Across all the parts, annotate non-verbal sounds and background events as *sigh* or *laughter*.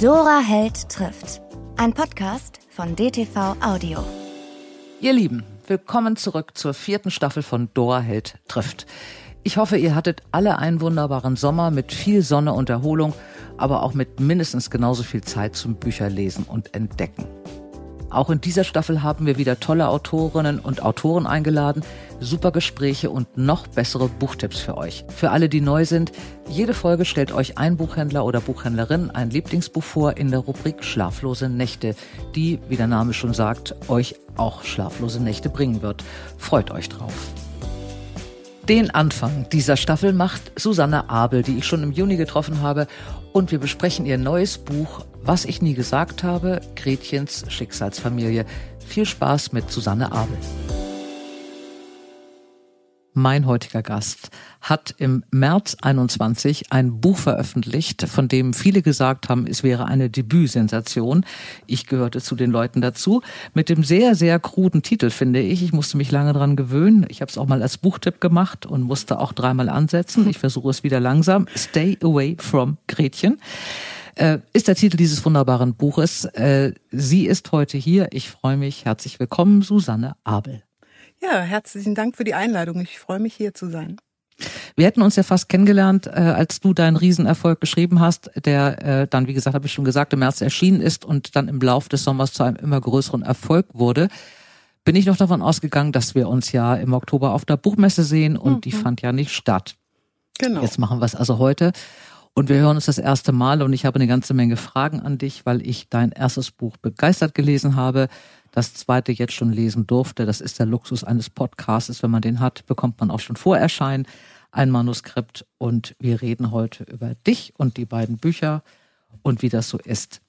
Dora Held trifft. Ein Podcast von DTV Audio. Ihr Lieben, willkommen zurück zur vierten Staffel von Dora Held trifft. Ich hoffe, ihr hattet alle einen wunderbaren Sommer mit viel Sonne und Erholung, aber auch mit mindestens genauso viel Zeit zum Bücherlesen und Entdecken. Auch in dieser Staffel haben wir wieder tolle Autorinnen und Autoren eingeladen, super Gespräche und noch bessere Buchtipps für euch. Für alle, die neu sind, jede Folge stellt euch ein Buchhändler oder Buchhändlerin ein Lieblingsbuch vor in der Rubrik Schlaflose Nächte, die, wie der Name schon sagt, euch auch schlaflose Nächte bringen wird. Freut euch drauf. Den Anfang dieser Staffel macht Susanne Abel, die ich schon im Juni getroffen habe, und wir besprechen ihr neues Buch Was ich nie gesagt habe, Gretchens Schicksalsfamilie. Viel Spaß mit Susanne Abel. Mein heutiger Gast hat im März 21 ein Buch veröffentlicht, von dem viele gesagt haben, es wäre eine Debütsensation. Ich gehörte zu den Leuten dazu. Mit dem sehr, sehr kruden Titel, finde ich. Ich musste mich lange dran gewöhnen. Ich habe es auch mal als Buchtipp gemacht und musste auch dreimal ansetzen. Ich versuche es wieder langsam. Stay Away from Gretchen äh, ist der Titel dieses wunderbaren Buches. Äh, sie ist heute hier. Ich freue mich. Herzlich willkommen, Susanne Abel. Ja, herzlichen Dank für die Einladung. Ich freue mich hier zu sein. Wir hätten uns ja fast kennengelernt, äh, als du deinen Riesenerfolg geschrieben hast, der äh, dann, wie gesagt, habe ich schon gesagt, im März erschienen ist und dann im Lauf des Sommers zu einem immer größeren Erfolg wurde. Bin ich noch davon ausgegangen, dass wir uns ja im Oktober auf der Buchmesse sehen und mhm. die fand ja nicht statt. Genau. Jetzt machen wir es also heute. Und wir hören uns das erste Mal und ich habe eine ganze Menge Fragen an dich, weil ich dein erstes Buch begeistert gelesen habe das zweite jetzt schon lesen durfte. Das ist der Luxus eines Podcasts. Wenn man den hat, bekommt man auch schon vor Erscheinen ein Manuskript. Und wir reden heute über dich und die beiden Bücher und wie das so ist.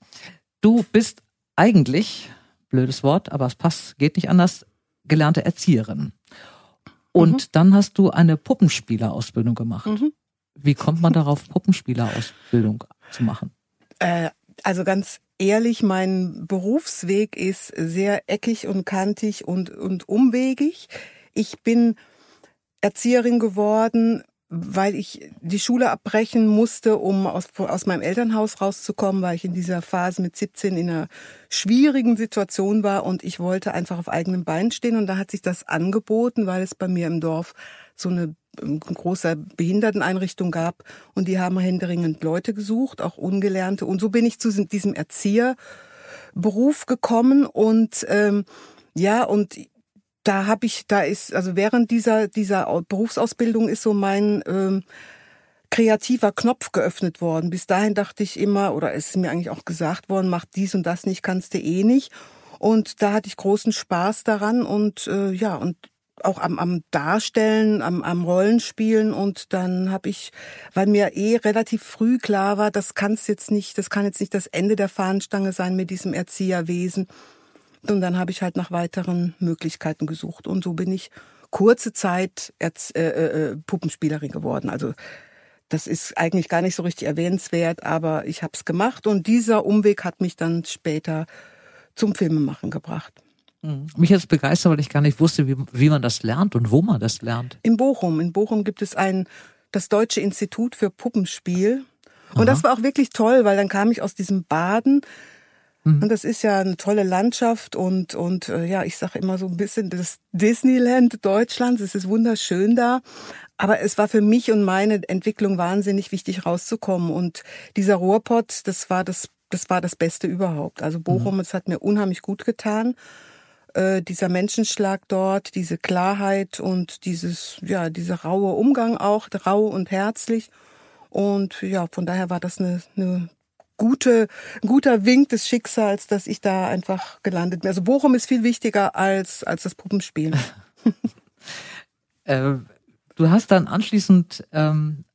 Du bist eigentlich, blödes Wort, aber es passt, geht nicht anders, gelernte Erzieherin. Und mhm. dann hast du eine Puppenspielerausbildung gemacht. Mhm. Wie kommt man darauf, Puppenspielerausbildung zu machen? Äh, also ganz ehrlich, mein Berufsweg ist sehr eckig und kantig und, und umwegig. Ich bin Erzieherin geworden, weil ich die Schule abbrechen musste, um aus, aus meinem Elternhaus rauszukommen, weil ich in dieser Phase mit 17 in einer schwierigen Situation war und ich wollte einfach auf eigenen Beinen stehen. Und da hat sich das angeboten, weil es bei mir im Dorf so eine große Behinderteneinrichtung gab und die haben händeringend Leute gesucht, auch Ungelernte. Und so bin ich zu diesem Erzieherberuf gekommen und ähm, ja, und da habe ich, da ist, also während dieser, dieser Berufsausbildung ist so mein ähm, kreativer Knopf geöffnet worden. Bis dahin dachte ich immer, oder es ist mir eigentlich auch gesagt worden, mach dies und das nicht, kannst du eh nicht. Und da hatte ich großen Spaß daran und äh, ja, und auch am, am Darstellen, am, am Rollenspielen und dann habe ich, weil mir eh relativ früh klar war, das kann's jetzt nicht, das kann jetzt nicht das Ende der Fahnenstange sein mit diesem Erzieherwesen. Und dann habe ich halt nach weiteren Möglichkeiten gesucht und so bin ich kurze Zeit Erz, äh, äh, Puppenspielerin geworden. Also das ist eigentlich gar nicht so richtig erwähnenswert, aber ich habe es gemacht und dieser Umweg hat mich dann später zum Filmemachen gebracht. Mhm. Mich jetzt begeistert, weil ich gar nicht wusste, wie, wie man das lernt und wo man das lernt. In Bochum. In Bochum gibt es ein, das Deutsche Institut für Puppenspiel. Und Aha. das war auch wirklich toll, weil dann kam ich aus diesem Baden. Mhm. Und das ist ja eine tolle Landschaft und, und äh, ja, ich sage immer so ein bisschen das Disneyland Deutschlands. Es ist wunderschön da. Aber es war für mich und meine Entwicklung wahnsinnig wichtig rauszukommen. Und dieser Ruhrpott, das war das, das war das Beste überhaupt. Also Bochum, mhm. es hat mir unheimlich gut getan äh, dieser Menschenschlag dort, diese Klarheit und dieses, ja, dieser raue Umgang auch, rau und herzlich. Und ja, von daher war das eine, eine gute, ein guter Wink des Schicksals, dass ich da einfach gelandet bin. Also Bochum ist viel wichtiger als, als das Puppenspielen. *laughs* äh, du hast dann anschließend, ähm,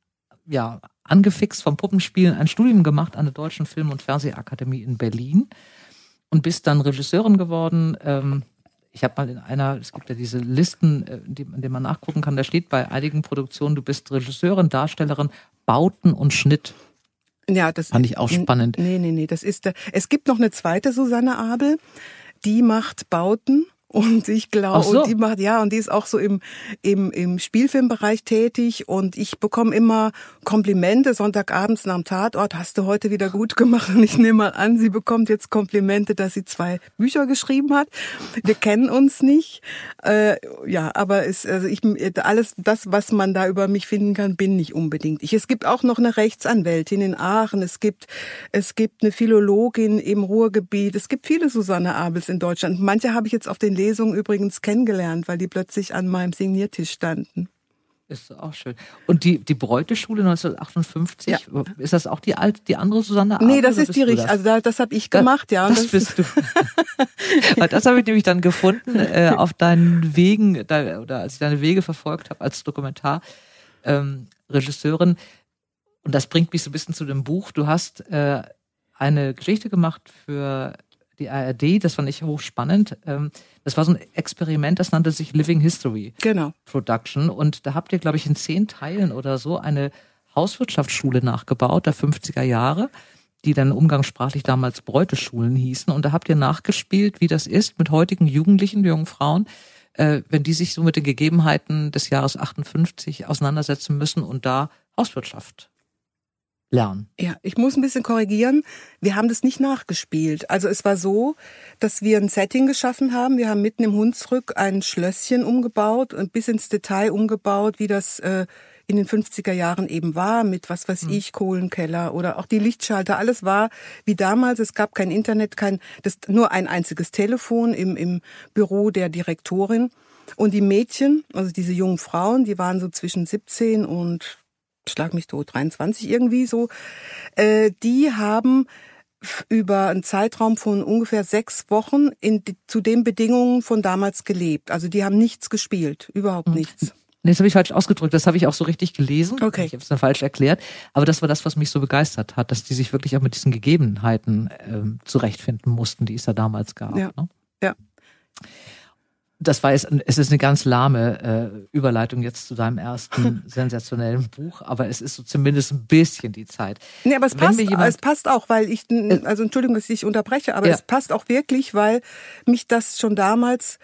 ja, angefixt vom Puppenspielen ein Studium gemacht an der Deutschen Film- und Fernsehakademie in Berlin und bist dann Regisseurin geworden. Ähm, ich habe mal in einer, es gibt ja diese Listen, äh, in denen man nachgucken kann, da steht bei einigen Produktionen, du bist Regisseurin, Darstellerin, Bauten und Schnitt. Ja, das fand ich auch spannend. Nee, nee, nee, das ist, es gibt noch eine zweite Susanne Abel, die macht Bauten Und ich glaube, so. und die macht, ja, und die ist auch so im, im, im Spielfilmbereich tätig und ich bekomme immer Komplimente Sonntagabends nach dem Tatort. Hast du heute wieder gut gemacht? Und ich nehme mal an, sie bekommt jetzt Komplimente, dass sie zwei Bücher geschrieben hat. Wir kennen uns nicht. Äh, ja, aber es, also ich, alles das, was man da über mich finden kann, bin nicht unbedingt ich. Es gibt auch noch eine Rechtsanwältin in Aachen. Es gibt, es gibt eine Philologin im Ruhrgebiet. Es gibt viele Susanne Abels in Deutschland. Manche habe ich jetzt auf den Lesungen übrigens kennengelernt, weil die plötzlich an meinem Signiertisch standen. Ist auch schön. Und die, die Bräute-Schule 1958, ja. ist das auch die alte, die andere Susanne Abel? Nee, das ist die richtige. Also das, das habe ich gemacht, ja. Das, das bist du. *laughs* Weil das habe ich nämlich dann gefunden äh, auf deinen Wegen, da, oder als ich deine Wege verfolgt habe als Dokumentarregisseurin. Ähm, und das bringt mich so ein bisschen zu dem Buch. Du hast äh, eine Geschichte gemacht für die ARD, das fand ich hochspannend. Ähm, das war so ein Experiment, das nannte sich Living History genau. Production. Und da habt ihr, glaube ich, in zehn Teilen oder so eine Hauswirtschaftsschule nachgebaut, der 50er Jahre, die dann umgangssprachlich damals Bräuteschulen hießen. Und da habt ihr nachgespielt, wie das ist mit heutigen Jugendlichen, jungen Frauen, äh, wenn die sich so mit den Gegebenheiten des Jahres 58 auseinandersetzen müssen und da Hauswirtschaft lernen. Ja, ich muss ein bisschen korrigieren. Wir haben das nicht nachgespielt. Also es war so, dass wir ein Setting geschaffen haben. Wir haben mitten im Hunsrück ein Schlösschen umgebaut und bis ins Detail umgebaut, wie das äh, in den 50er Jahren eben war, mit was weiß hm. ich, Kohlenkeller oder auch die Lichtschalter. Alles war wie damals. Es gab kein Internet, kein, das, nur ein einziges Telefon im, im Büro der Direktorin. Und die Mädchen, also diese jungen Frauen, die waren so zwischen 17 und schlag mich tot, 23 irgendwie so, äh, die haben über einen Zeitraum von ungefähr sechs Wochen in, zu den Bedingungen von damals gelebt. Also die haben nichts gespielt, überhaupt mhm. nichts. Nee, das habe ich falsch ausgedrückt. Das habe ich auch so richtig gelesen. Okay. Ich habe es dann falsch erklärt. Aber das war das, was mich so begeistert hat, dass die sich wirklich auch mit diesen Gegebenheiten ähm, zurechtfinden mussten, die es da damals gab. Ja. Ne? ja das war jetzt, es ist eine ganz lahme äh, Überleitung jetzt zu deinem ersten *laughs* sensationellen Buch, aber es ist so zumindest ein bisschen die Zeit. Nee, aber es passt, es passt auch, weil ich, äh, also Entschuldigung, dass ich unterbreche, aber ja. es passt auch wirklich, weil mich das schon damals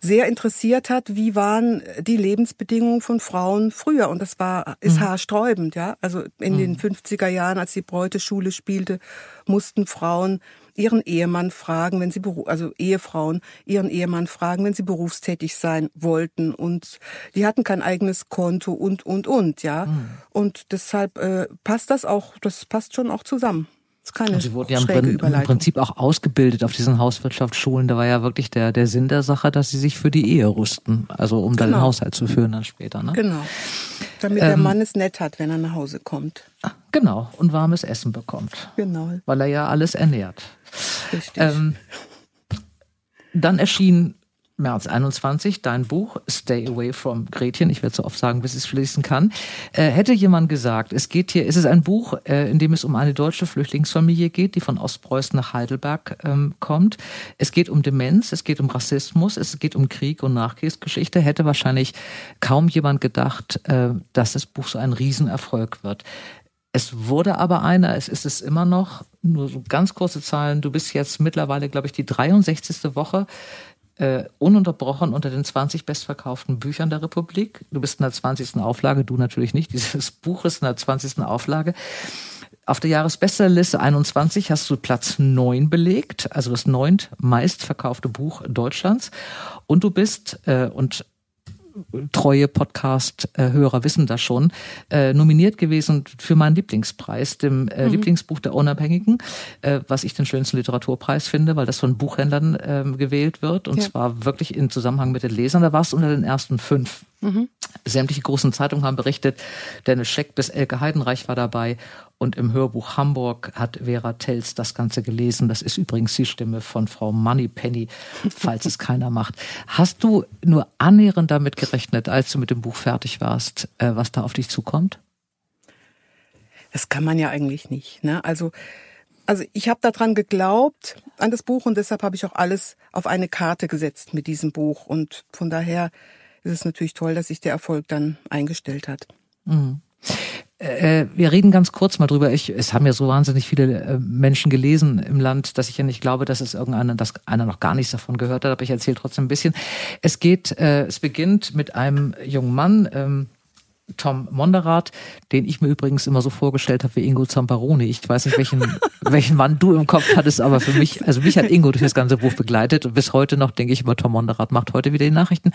sehr interessiert hat, wie waren die Lebensbedingungen von Frauen früher. Und das war, ist mhm. haarsträubend, ja. Also in mhm. den 50er Jahren, als die Bräuteschule spielte, mussten Frauen ihren Ehemann fragen, wenn sie, also Ehefrauen, ihren Ehemann fragen, wenn sie berufstätig sein wollten. Und die hatten kein eigenes Konto und, und, und, ja. Mhm. Und deshalb äh, passt das auch, das passt schon auch zusammen. Das ist keine und sie wurden ja im, im, Prinzip auch ausgebildet auf diesen Hauswirtschaftsschulen. Da war ja wirklich der, der Sinn der Sache, dass sie sich für die Ehe rüsten. Also um genau. dann den Haushalt zu führen dann später. Ne? Genau. Damit ähm, der Mann es nett hat, wenn er nach Hause kommt. Ah, genau. Und warmes Essen bekommt. Genau. Weil er ja alles ernährt. Richtig. Ähm, dann erschien März 21 dein Buch Stay Away from Gretchen. Ich werde so oft sagen, bis ich es schließen kann. Äh, hätte jemand gesagt, es geht hier, es ist ein Buch, äh, in dem es um eine deutsche Flüchtlingsfamilie geht, die von Ostpreußen nach Heidelberg ähm, kommt. Es geht um Demenz, es geht um Rassismus, es geht um Krieg und Nachkriegsgeschichte. Hätte wahrscheinlich kaum jemand gedacht, äh, dass das Buch so ein Riesenerfolg wird. Es wurde aber einer, es ist es immer noch, nur so ganz kurze Zahlen. Du bist jetzt mittlerweile, glaube ich, die 63. Woche äh, ununterbrochen unter den 20 bestverkauften Büchern der Republik. Du bist in der 20. Auflage, du natürlich nicht. *laughs* Dieses Buch ist in der 20. Auflage. Auf der Jahresbestsellerliste 21 hast du Platz 9 belegt, also das neunt meistverkaufte Buch Deutschlands. Und du bist, äh, und treue Podcast-Hörer wissen das schon, äh, nominiert gewesen für meinen Lieblingspreis, dem äh, mhm. Lieblingsbuch der Unabhängigen, äh, was ich den schönsten Literaturpreis finde, weil das von Buchhändlern ähm, gewählt wird und ja. zwar wirklich in Zusammenhang mit den Lesern. Da warst du unter den ersten fünf. Mhm. Sämtliche großen Zeitungen haben berichtet, Dennis Scheck bis Elke Heidenreich war dabei und im Hörbuch Hamburg hat Vera Tells das Ganze gelesen. Das ist übrigens die Stimme von Frau Moneypenny, falls es keiner macht. Hast du nur annähernd damit gerechnet, als du mit dem Buch fertig warst, äh, was da auf dich zukommt? Das kann man ja eigentlich nicht. Ne? Also, also ich habe daran geglaubt, an das Buch, und deshalb habe ich auch alles auf eine Karte gesetzt mit diesem Buch. Und von daher ist es natürlich toll, dass sich der Erfolg dann eingestellt hat. Mhm. äh, wir reden ganz kurz mal drüber. Ich, es haben ja so wahnsinnig viele äh, Menschen gelesen im Land, dass ich ja nicht glaube, dass es irgendeiner, dass einer noch gar nichts davon gehört hat, aber ich erzähle trotzdem ein bisschen. Es geht, äh, es beginnt mit einem jungen Mann, ähm, Tom Monderath, den ich mir übrigens immer so vorgestellt habe wie Ingo Zamparoni. Ich weiß nicht, welchen, *laughs* welchen Mann du im Kopf hattest, aber für mich, also mich hat Ingo durch das ganze Buch begleitet und bis heute noch denke ich immer, Tom Monderath macht heute wieder die Nachrichten.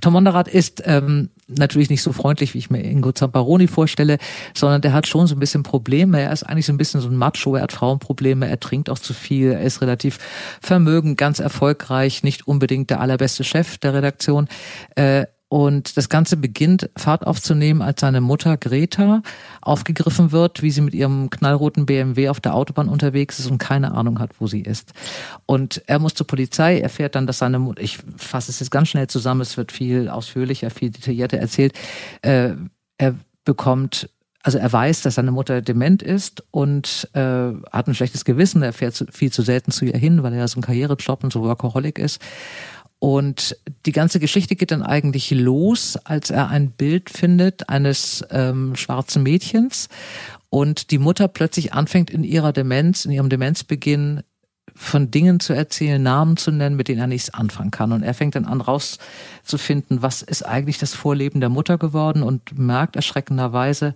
Tom Monderath ist ähm, natürlich nicht so freundlich, wie ich mir Ingo Zamparoni vorstelle, sondern der hat schon so ein bisschen Probleme. Er ist eigentlich so ein bisschen so ein Macho, er hat Frauenprobleme, er trinkt auch zu viel, er ist relativ vermögend, ganz erfolgreich, nicht unbedingt der allerbeste Chef der Redaktion. Äh, und das Ganze beginnt Fahrt aufzunehmen, als seine Mutter Greta aufgegriffen wird, wie sie mit ihrem knallroten BMW auf der Autobahn unterwegs ist und keine Ahnung hat, wo sie ist. Und er muss zur Polizei, erfährt dann, dass seine Mutter, ich fasse es jetzt ganz schnell zusammen, es wird viel ausführlicher, viel detaillierter erzählt, äh, er bekommt also er weiß, dass seine Mutter dement ist und äh, hat ein schlechtes Gewissen. Er fährt zu, viel zu selten zu ihr hin, weil er so ein Karrierejob und so Workaholic ist. Und die ganze Geschichte geht dann eigentlich los, als er ein Bild findet eines ähm, schwarzen Mädchens und die Mutter plötzlich anfängt in ihrer Demenz, in ihrem Demenzbeginn von Dingen zu erzählen, Namen zu nennen, mit denen er nichts anfangen kann. Und er fängt dann an rauszufinden, was ist eigentlich das Vorleben der Mutter geworden und merkt erschreckenderweise,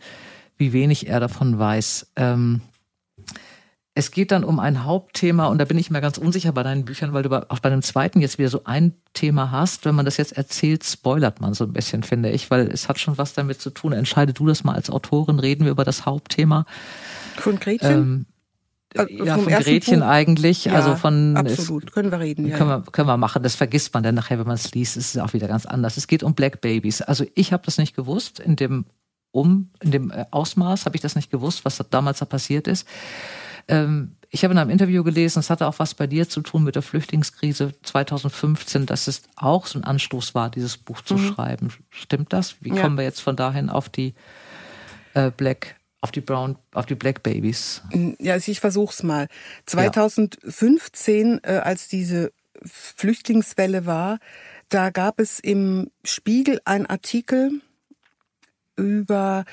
wie wenig er davon weiß. Ähm, es geht dann um ein Hauptthema und da bin ich mir ganz unsicher bei deinen Büchern, weil du auch bei dem zweiten jetzt wieder so ein Thema hast. Wenn man das jetzt erzählt, spoilert man so ein bisschen, finde ich, weil es hat schon was damit zu tun. Entscheide du das mal als Autorin, reden wir über das Hauptthema. Von Gretchen? Ähm, äh, ja, von Gretchen Buch? eigentlich. Ja, also von absolut, können wir reden. Ja, können, wir, können wir machen. Das vergisst man dann nachher, wenn man es liest. ist Es auch wieder ganz anders. Es geht um Black Babies. Also ich habe das nicht gewusst. In dem um in dem äh, Ausmaß habe ich das nicht gewusst, was damals da passiert ist. Ähm, ich habe in einem Interview gelesen, es hatte auch was bei dir zu tun mit der Flüchtlingskrise 2015, dass es auch so ein Anstoß war, dieses Buch zu mhm. schreiben. Stimmt das? Wie ja. kommen wir jetzt von dahin auf die äh, Black auf die Brown, auf die Black Babies? Ja, also ich versuch's mal. 2015, ja. äh, als diese Flüchtlingswelle war, da gab es im Spiegel einen Artikel über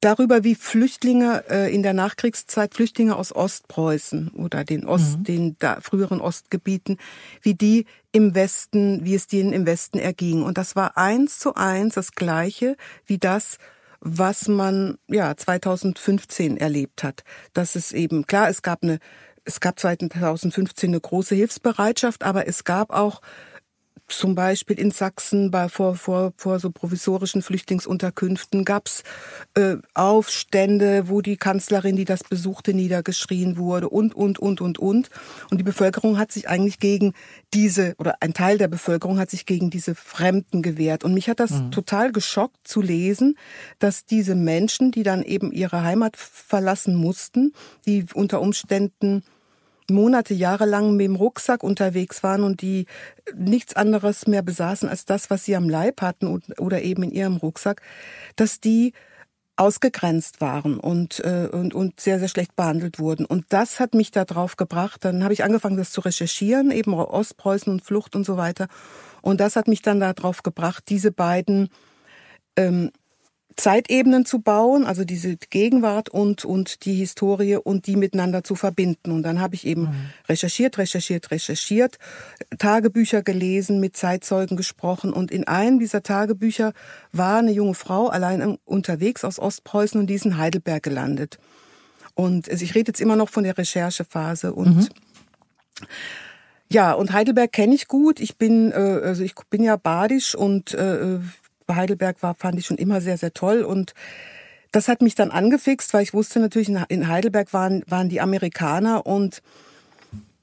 darüber, wie Flüchtlinge äh, in der Nachkriegszeit, Flüchtlinge aus Ostpreußen oder den Ost, mhm. den da, früheren Ostgebieten, wie die im Westen, wie es denen im Westen erging. Und das war eins zu eins das Gleiche wie das, was man ja 2015 erlebt hat. Das ist eben klar, es gab eine es gab 2015 eine große Hilfsbereitschaft, aber es gab auch zum Beispiel in Sachsen bei, vor, vor, vor so provisorischen Flüchtlingsunterkünften gab's äh, Aufstände, wo die Kanzlerin, die das besuchte, niedergeschrien wurde und, und, und, und, und. Und die Bevölkerung hat sich eigentlich gegen diese, oder ein Teil der Bevölkerung hat sich gegen diese Fremden gewehrt. Und mich hat das mhm. total geschockt zu lesen, dass diese Menschen, die dann eben ihre Heimat verlassen mussten, die unter Umständen Monate, Jahre lang mit dem Rucksack unterwegs waren und die nichts anderes mehr besaßen als das, was sie am Leib hatten oder eben in ihrem Rucksack, dass die ausgegrenzt waren und, äh, und, und sehr, sehr schlecht behandelt wurden. Und das hat mich da drauf gebracht. Dann habe ich angefangen, das zu recherchieren, eben Ostpreußen und Flucht und so weiter. Und das hat mich dann da drauf gebracht, diese beiden ähm, Zeitebenen zu bauen, also diese Gegenwart und, und die Historie und die miteinander zu verbinden. Und dann habe ich eben mhm. recherchiert, recherchiert, recherchiert, Tagebücher gelesen, mit Zeitzeugen gesprochen. Und in einem dieser Tagebücher war eine junge Frau allein unterwegs aus Ostpreußen und die ist in Heidelberg gelandet. Und ich rede jetzt immer noch von der Recherchephase und mhm. Ja, und Heidelberg kenne ich gut. Ich bin, äh, also ich bin ja badisch und äh, bei Heidelberg war, fand ich schon immer sehr, sehr toll. Und das hat mich dann angefixt, weil ich wusste natürlich, in Heidelberg waren, waren die Amerikaner und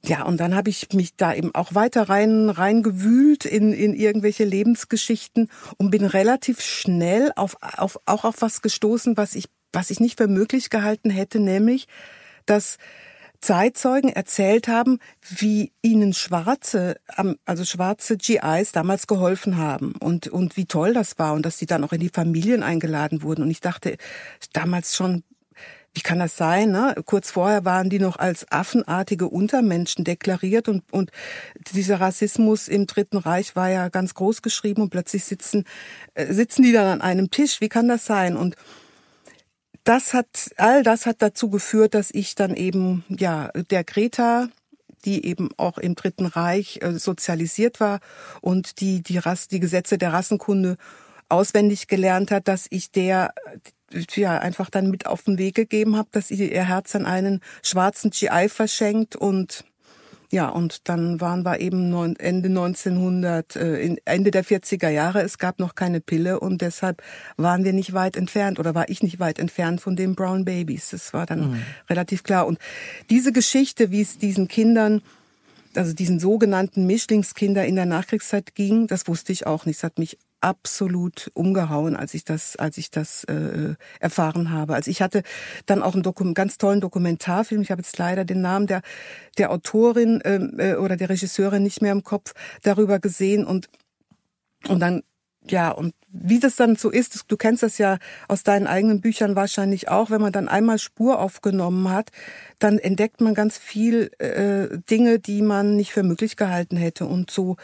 ja, und dann habe ich mich da eben auch weiter rein reingewühlt in, in irgendwelche Lebensgeschichten und bin relativ schnell auf, auf auch auf was gestoßen, was ich was ich nicht für möglich gehalten hätte, nämlich dass Zeitzeugen erzählt haben, wie ihnen schwarze, also schwarze GIs damals geholfen haben und, und wie toll das war und dass sie dann auch in die Familien eingeladen wurden. Und ich dachte damals schon, wie kann das sein? Ne? Kurz vorher waren die noch als affenartige Untermenschen deklariert und, und dieser Rassismus im Dritten Reich war ja ganz groß geschrieben und plötzlich sitzen, äh, sitzen die dann an einem Tisch. Wie kann das sein? Und das hat, all das hat dazu geführt, dass ich dann eben, ja, der Greta, die eben auch im Dritten Reich äh, sozialisiert war und die, die Rass, die Gesetze der Rassenkunde auswendig gelernt hat, dass ich der, ja, einfach dann mit auf den Weg gegeben habe, dass ihr Herz an einen schwarzen GI verschenkt und ja, und dann waren wir eben Ende 1900, äh, Ende der 40er Jahre. Es gab noch keine Pille und deshalb waren wir nicht weit entfernt oder war ich nicht weit entfernt von den Brown Babies. Das war dann mhm. relativ klar. Und diese Geschichte, wie es diesen Kindern also diesen sogenannten Mischlingskinder in der Nachkriegszeit ging, das wusste ich auch nicht. Es hat mich absolut umgehauen, als ich das, als ich das äh, erfahren habe. Also ich hatte dann auch einen Dokum ganz tollen Dokumentarfilm. Ich habe jetzt leider den Namen der der Autorin ähm, äh, oder der Regisseurin nicht mehr im Kopf darüber gesehen und und dann ja, und wie das dann so ist, du kennst das ja aus deinen eigenen Büchern wahrscheinlich auch, wenn man dann einmal Spur aufgenommen hat, dann entdeckt man ganz viel äh, Dinge, die man nicht für möglich gehalten hätte. Und so,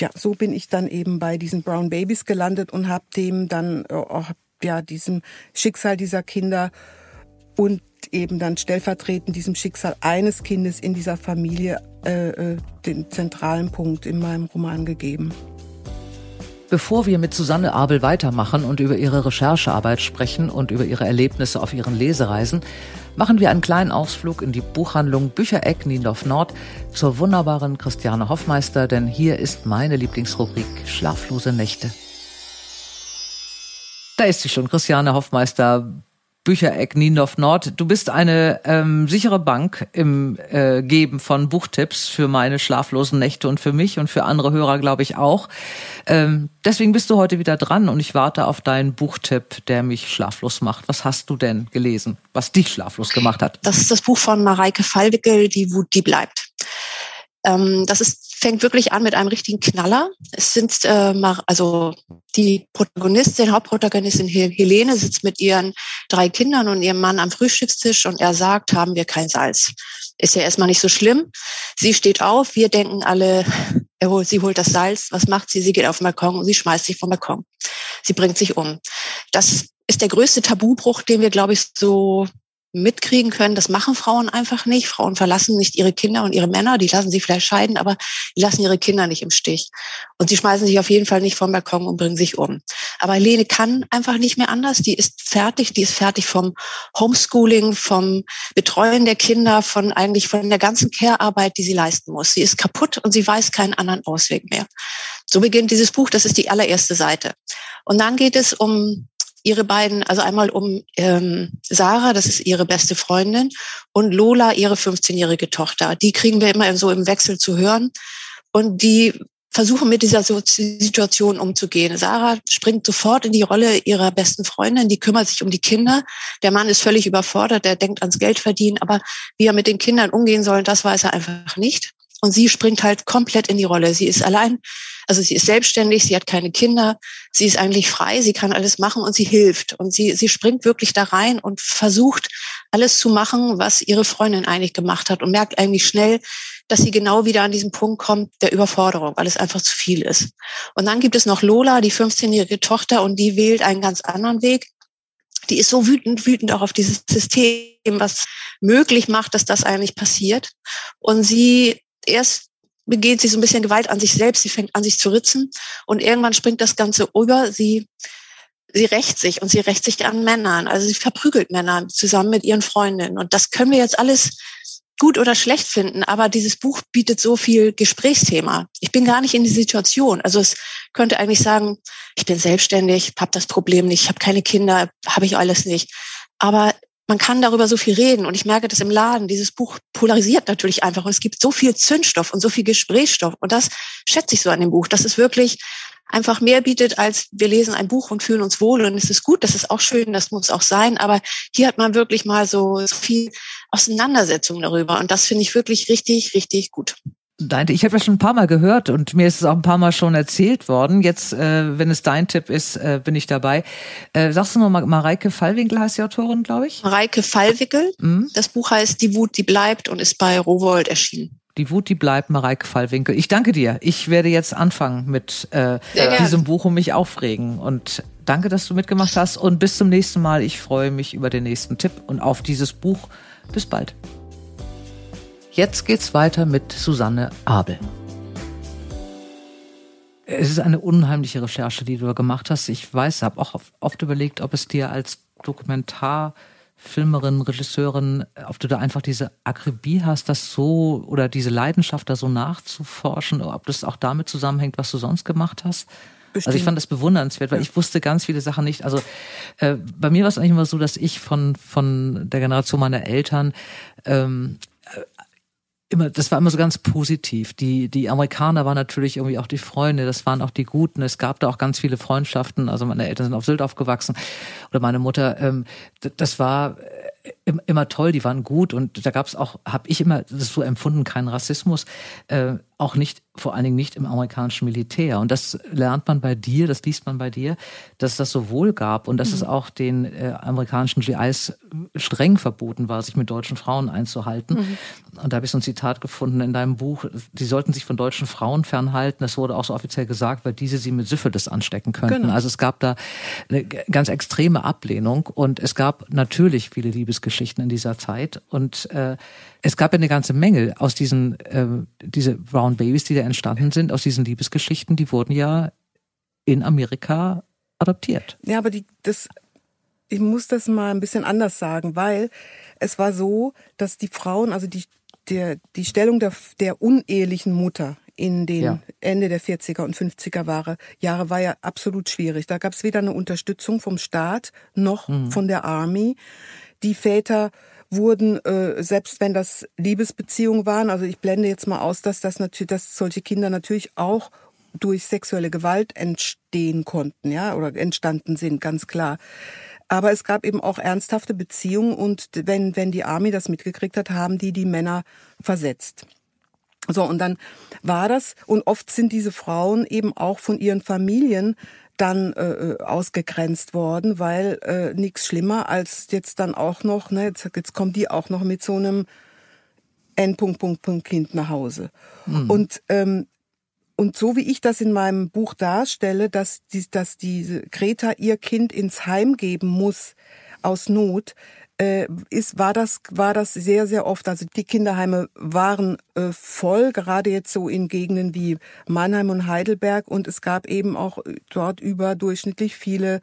ja, so bin ich dann eben bei diesen Brown Babies gelandet und habe dem dann äh, ja, diesem Schicksal dieser Kinder und eben dann stellvertretend diesem Schicksal eines Kindes in dieser Familie äh, äh den zentralen Punkt in meinem Roman gegeben. Bevor wir mit Susanne Abel weitermachen und über ihre Recherchearbeit sprechen und über ihre Erlebnisse auf ihren Lesereisen, machen wir einen kleinen Ausflug in die Buchhandlung Büchereck Niendorf Nord zur wunderbaren Christiane Hoffmeister, denn hier ist meine Lieblingsrubrik Schlaflose Nächte. Da ist sie schon, Christiane Hoffmeister, Büchereck Niendorf Nord. Du bist eine ähm, sichere Bank im äh, Geben von Buchtipps für meine schlaflosen Nächte und für mich und für andere Hörer, glaube ich, auch. Ähm, deswegen bist du heute wieder dran und ich warte auf deinen Buchtipp, der mich schlaflos macht. Was hast du denn gelesen, was dich schlaflos gemacht hat? Das ist das Buch von Mareike Fallwickel, Die Wut, die bleibt. Ähm, das ist, fängt wirklich an mit einem richtigen Knaller. Es sind äh, also die Protagonistin, Hauptprotagonistin Helene sitzt mit ihren drei Kindern und ihrem Mann am Frühstückstisch und er sagt, haben wir kein Salz. Ist ja erstmal nicht so schlimm. Sie steht auf, wir denken alle, er holt, sie holt das Salz. Was macht sie? Sie geht auf den Balkon und sie schmeißt sich vom Balkon. Sie bringt sich um. Das ist der größte Tabubruch, den wir, glaube ich, so mitkriegen können, das machen Frauen einfach nicht. Frauen verlassen nicht ihre Kinder und ihre Männer, die lassen sie vielleicht scheiden, aber die lassen ihre Kinder nicht im Stich. Und sie schmeißen sich auf jeden Fall nicht vom Balkon und bringen sich um. Aber Helene kann einfach nicht mehr anders. Die ist fertig, die ist fertig vom Homeschooling, vom Betreuen der Kinder, von eigentlich von der ganzen Care-Arbeit, die sie leisten muss. Sie ist kaputt und sie weiß keinen anderen Ausweg mehr. So beginnt dieses Buch, das ist die allererste Seite. Und dann geht es um ihre beiden, also einmal um ähm, Sarah, das ist ihre beste Freundin, und Lola, ihre 15-jährige Tochter. Die kriegen wir immer so im Wechsel zu hören. Und die versuchen mit dieser Situation umzugehen. Sarah springt sofort in die Rolle ihrer besten Freundin, die kümmert sich um die Kinder. Der Mann ist völlig überfordert, der denkt ans Geld verdienen, aber wie er mit den Kindern umgehen soll, das weiß er einfach nicht. Und sie springt halt komplett in die Rolle. Sie ist allein, also sie ist selbstständig, sie hat keine Kinder, sie ist eigentlich frei, sie kann alles machen und sie hilft. Und sie, sie springt wirklich da rein und versucht, alles zu machen, was ihre Freundin eigentlich gemacht hat und merkt eigentlich schnell, dass sie genau wieder an diesen Punkt kommt der Überforderung, weil es einfach zu viel ist. Und dann gibt es noch Lola, die 15-jährige Tochter, und die wählt einen ganz anderen Weg die ist so wütend, wütend auch auf dieses System, was möglich macht, dass das eigentlich passiert. Und sie erst begeht sie so ein bisschen Gewalt an sich selbst, sie fängt an, sich zu ritzen und irgendwann springt das Ganze über, sie, sie rächt sich und sie rächt sich an Männern, also sie verprügelt Männer zusammen mit ihren Freundinnen und das können wir jetzt alles gut oder schlecht finden, aber dieses Buch bietet so viel Gesprächsthema. Ich bin gar nicht in die Situation. Also es könnte eigentlich sagen, ich bin selbstständig, habe das Problem nicht, ich habe keine Kinder, habe ich alles nicht. Aber man kann darüber so viel reden. Und ich merke das im Laden. Dieses Buch polarisiert natürlich einfach. Und es gibt so viel Zündstoff und so viel Gesprächsstoff. Und das schätze ich so an dem Buch, dass es wirklich einfach mehr bietet, als wir lesen ein Buch und fühlen uns wohl. Und es ist gut, das ist auch schön, das muss auch sein. Aber hier hat man wirklich mal so viel Auseinandersetzung darüber. Und das finde ich wirklich richtig, richtig gut. Dein, ich habe ja schon ein paar Mal gehört und mir ist es auch ein paar Mal schon erzählt worden. Jetzt, äh, wenn es dein Tipp ist, äh, bin ich dabei. Äh, sagst du noch mal, Mareike Fallwinkel heißt die Autorin, glaube ich? Mareike Fallwickel. Mhm. Das Buch heißt Die Wut, die bleibt und ist bei Rowold erschienen. Die Wut, die bleibt, Mareike Fallwinkel. Ich danke dir. Ich werde jetzt anfangen mit äh, diesem Buch und mich aufregen. Und danke, dass du mitgemacht hast und bis zum nächsten Mal. Ich freue mich über den nächsten Tipp und auf dieses Buch. Bis bald. Jetzt geht's weiter mit Susanne Abel. Es ist eine unheimliche Recherche, die du gemacht hast. Ich weiß, habe auch oft überlegt, ob es dir als Dokumentarfilmerin, Regisseurin, ob du da einfach diese Akribie hast, das so oder diese Leidenschaft da so nachzuforschen, ob das auch damit zusammenhängt, was du sonst gemacht hast. Bestimmt. Also ich fand das bewundernswert, weil ich wusste ganz viele Sachen nicht. Also äh, bei mir war es eigentlich immer so, dass ich von von der Generation meiner Eltern ähm, immer, das war immer so ganz positiv. Die, die Amerikaner waren natürlich irgendwie auch die Freunde, das waren auch die Guten. Es gab da auch ganz viele Freundschaften. Also meine Eltern sind auf Sylt aufgewachsen oder meine Mutter. Ähm, das war äh, immer toll, die waren gut und da gab es auch, habe ich immer so empfunden, keinen Rassismus. Äh, auch nicht, vor allen Dingen nicht im amerikanischen Militär. Und das lernt man bei dir, das liest man bei dir, dass das sowohl gab und dass mhm. es auch den äh, amerikanischen GIs streng verboten war, sich mit deutschen Frauen einzuhalten. Mhm. Und da habe ich so ein Zitat gefunden in deinem Buch, die sollten sich von deutschen Frauen fernhalten. Das wurde auch so offiziell gesagt, weil diese sie mit Syphilis anstecken könnten. Genau. Also es gab da eine ganz extreme Ablehnung und es gab natürlich viele Liebesgeschichten in dieser Zeit. Und äh, es gab ja eine ganze Menge aus diesen, äh, diese Brown Babies, die da entstanden sind, aus diesen Liebesgeschichten, die wurden ja in Amerika adoptiert. Ja, aber die, das, ich muss das mal ein bisschen anders sagen, weil es war so, dass die Frauen, also die, der, die Stellung der, der unehelichen Mutter in den ja. Ende der 40er und 50er Jahre, Jahre war ja absolut schwierig. Da gab es weder eine Unterstützung vom Staat noch mhm. von der Army. Die Väter wurden, äh, selbst wenn das Liebesbeziehungen waren, also ich blende jetzt mal aus, dass das natürlich, dass solche Kinder natürlich auch durch sexuelle Gewalt entstehen konnten, ja, oder entstanden sind, ganz klar. Aber es gab eben auch ernsthafte Beziehungen und wenn, wenn die Army das mitgekriegt hat, haben die die Männer versetzt. So, und dann war das, und oft sind diese Frauen eben auch von ihren Familien dann äh, äh, ausgegrenzt worden, weil äh, nichts schlimmer als jetzt dann auch noch, ne, jetzt, jetzt kommt die auch noch mit so einem N. Punkt, Punkt, Punkt Kind nach Hause. Mhm. Und ähm, und so wie ich das in meinem Buch darstelle, dass, die, dass diese Greta ihr Kind ins Heim geben muss aus Not, äh, ist, war das, war das sehr, sehr oft. Also die Kinderheime waren äh, voll, gerade jetzt so in Gegenden wie Mannheim und Heidelberg. Und es gab eben auch dort überdurchschnittlich viele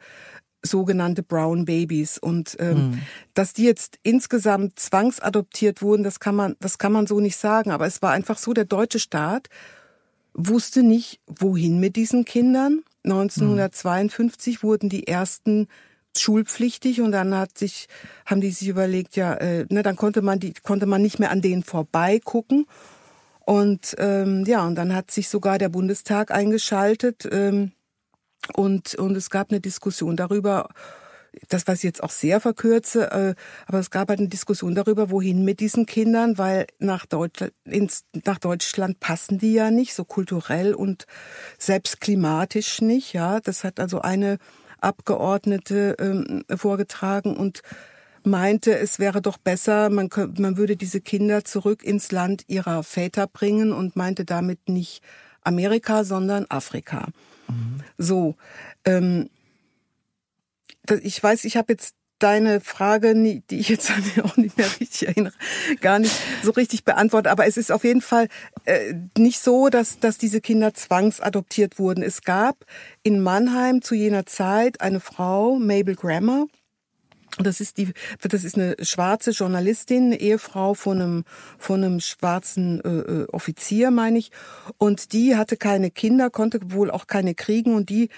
sogenannte Brown Babies und ähm, mhm. dass die jetzt insgesamt zwangsadoptiert wurden, das kann man das kann man so nicht sagen, aber es war einfach so der deutsche Staat wusste nicht wohin mit diesen Kindern. 1952 mhm. wurden die ersten schulpflichtig und dann hat sich, haben die sich überlegt, ja, äh, ne, dann konnte man die, konnte man nicht mehr an denen vorbeigucken. Und ähm, ja, und dann hat sich sogar der Bundestag eingeschaltet ähm, und, und es gab eine Diskussion darüber, das was ich jetzt auch sehr verkürze, äh, aber es gab halt eine Diskussion darüber, wohin mit diesen Kindern, weil nach Deutschland, ins, nach Deutschland passen die ja nicht, so kulturell und selbst klimatisch nicht, ja. Das hat also eine Abgeordnete ähm, vorgetragen und meinte, es wäre doch besser, man, könnte, man würde diese Kinder zurück ins Land ihrer Väter bringen und meinte damit nicht Amerika, sondern Afrika. Mhm. So, ähm, ich weiß, ich habe jetzt deine Frage, die ich jetzt auch nicht mehr richtig erinnere, gar nicht so richtig beantwortet. Aber es ist auf jeden Fall äh, nicht so, dass, dass diese Kinder zwangsadoptiert wurden. Es gab in Mannheim zu jener Zeit eine Frau, Mabel Grammer, das ist die, das ist eine schwarze Journalistin, eine Ehefrau von einem von einem schwarzen äh, äh Offizier, meine ich. Und die hatte keine Kinder, konnte wohl auch keine kriegen und die